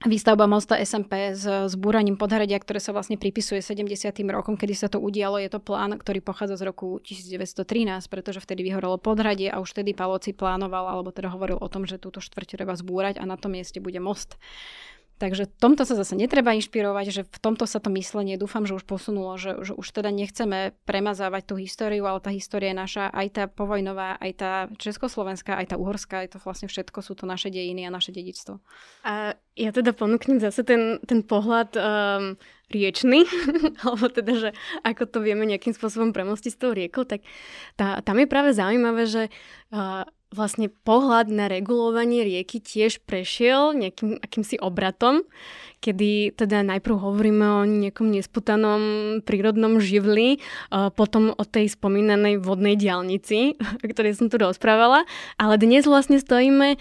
Výstavba mosta SMP s zbúraním podhradia, ktoré sa vlastne pripisuje 70. rokom, kedy sa to udialo, je to plán, ktorý pochádza z roku 1913, pretože vtedy vyhorelo podhradie a už vtedy Paloci plánoval, alebo teda hovoril o tom, že túto štvrť treba zbúrať a na tom mieste bude most. Takže v tomto sa zase netreba inšpirovať, že v tomto sa to myslenie dúfam, že už posunulo, že, že už teda nechceme premazávať tú históriu, ale tá história je naša, aj tá povojnová, aj tá československá, aj tá uhorská, aj to vlastne všetko sú to naše dejiny a naše dedičstvo. A ja teda ponúknem zase ten, ten pohľad um, riečný, alebo teda, že ako to vieme nejakým spôsobom premostiť s tou riekou, tak tá, tam je práve zaujímavé, že uh, vlastne pohľad na regulovanie rieky tiež prešiel nejakým akýmsi obratom, kedy teda najprv hovoríme o nejakom nesputanom prírodnom živli, potom o tej spomínanej vodnej diálnici, o ktorej som tu rozprávala, ale dnes vlastne stojíme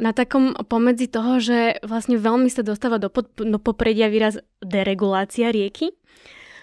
na takom pomedzi toho, že vlastne veľmi sa dostáva do, pod, do popredia výraz deregulácia rieky,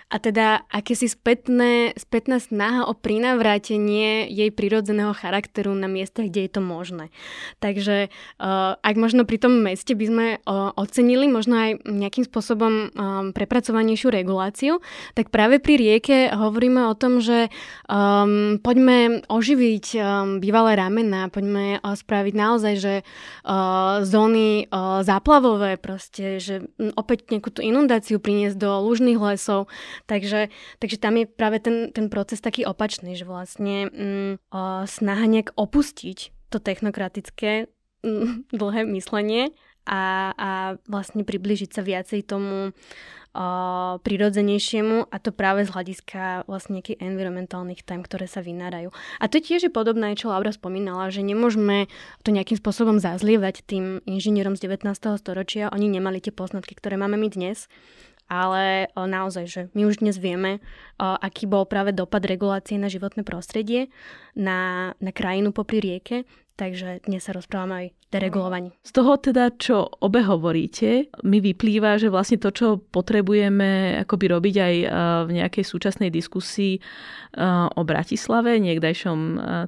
a teda akési spätné, spätná snaha o prinavrátenie jej prírodzeného charakteru na miestach, kde je to možné. Takže uh, ak možno pri tom meste by sme uh, ocenili možno aj nejakým spôsobom um, prepracovanejšiu reguláciu, tak práve pri rieke hovoríme o tom, že um, poďme oživiť um, bývalé ramena, poďme uh, spraviť naozaj, že uh, zóny uh, záplavové proste, že um, opäť nejakú tú inundáciu priniesť do lužných lesov, Takže, takže tam je práve ten, ten proces taký opačný, že vlastne mm, o, snaha nejak opustiť to technokratické mm, dlhé myslenie a, a vlastne približiť sa viacej tomu uh, prirodzenejšiemu a to práve z hľadiska vlastne nejakých environmentálnych tém, ktoré sa vynárajú. A to tiež je podobné, čo Laura spomínala, že nemôžeme to nejakým spôsobom zazlievať tým inžinierom z 19. storočia. Oni nemali tie poznatky, ktoré máme my dnes ale naozaj, že my už dnes vieme, aký bol práve dopad regulácie na životné prostredie, na, na krajinu popri rieke, takže dnes sa rozprávame aj deregulovaní. Z toho teda, čo obe hovoríte, mi vyplýva, že vlastne to, čo potrebujeme akoby robiť aj v nejakej súčasnej diskusii o Bratislave, niekdajšom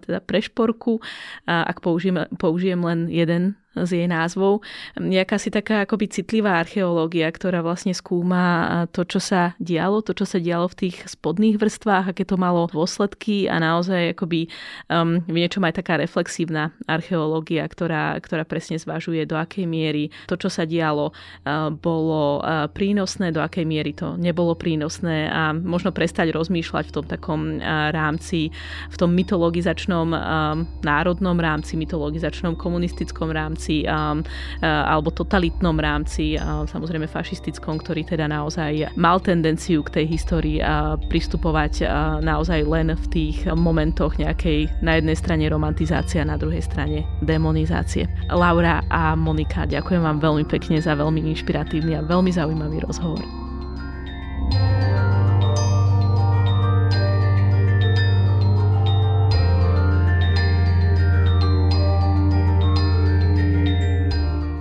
teda prešporku, ak použijem, použijem len jeden z jej názvov, nejaká si taká akoby citlivá archeológia, ktorá vlastne skúma to, čo sa dialo, to, čo sa dialo v tých spodných vrstvách, aké to malo dôsledky a naozaj akoby um, v niečom aj taká reflexívna archeológia, ktorá, ktorá presne zvažuje, do akej miery to, čo sa dialo, uh, bolo uh, prínosné, do akej miery to nebolo prínosné a možno prestať rozmýšľať v tom takom uh, rámci, v tom mytologizačnom um, národnom rámci, mytologizačnom komunistickom rámci, um, uh, alebo totalitnom rámci, uh, samozrejme fašistickom, ktorý teda naozaj mal tendenciu k tej histórii uh, pristupovať naozaj len v tých momentoch nejakej na jednej strane romantizácie a na druhej strane demonizácie. Laura a Monika, ďakujem vám veľmi pekne za veľmi inšpiratívny a veľmi zaujímavý rozhovor.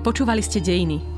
Počúvali ste Dejiny,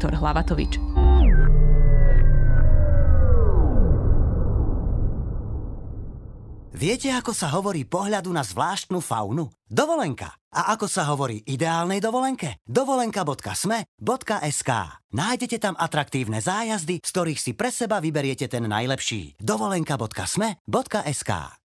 Viktor Hlavatovič. Viete, ako sa hovorí pohľadu na zvláštnu faunu? Dovolenka. A ako sa hovorí ideálnej dovolenke? Dovolenka.sme.sk Nájdete tam atraktívne zájazdy, z ktorých si pre seba vyberiete ten najlepší. Dovolenka.sme.sk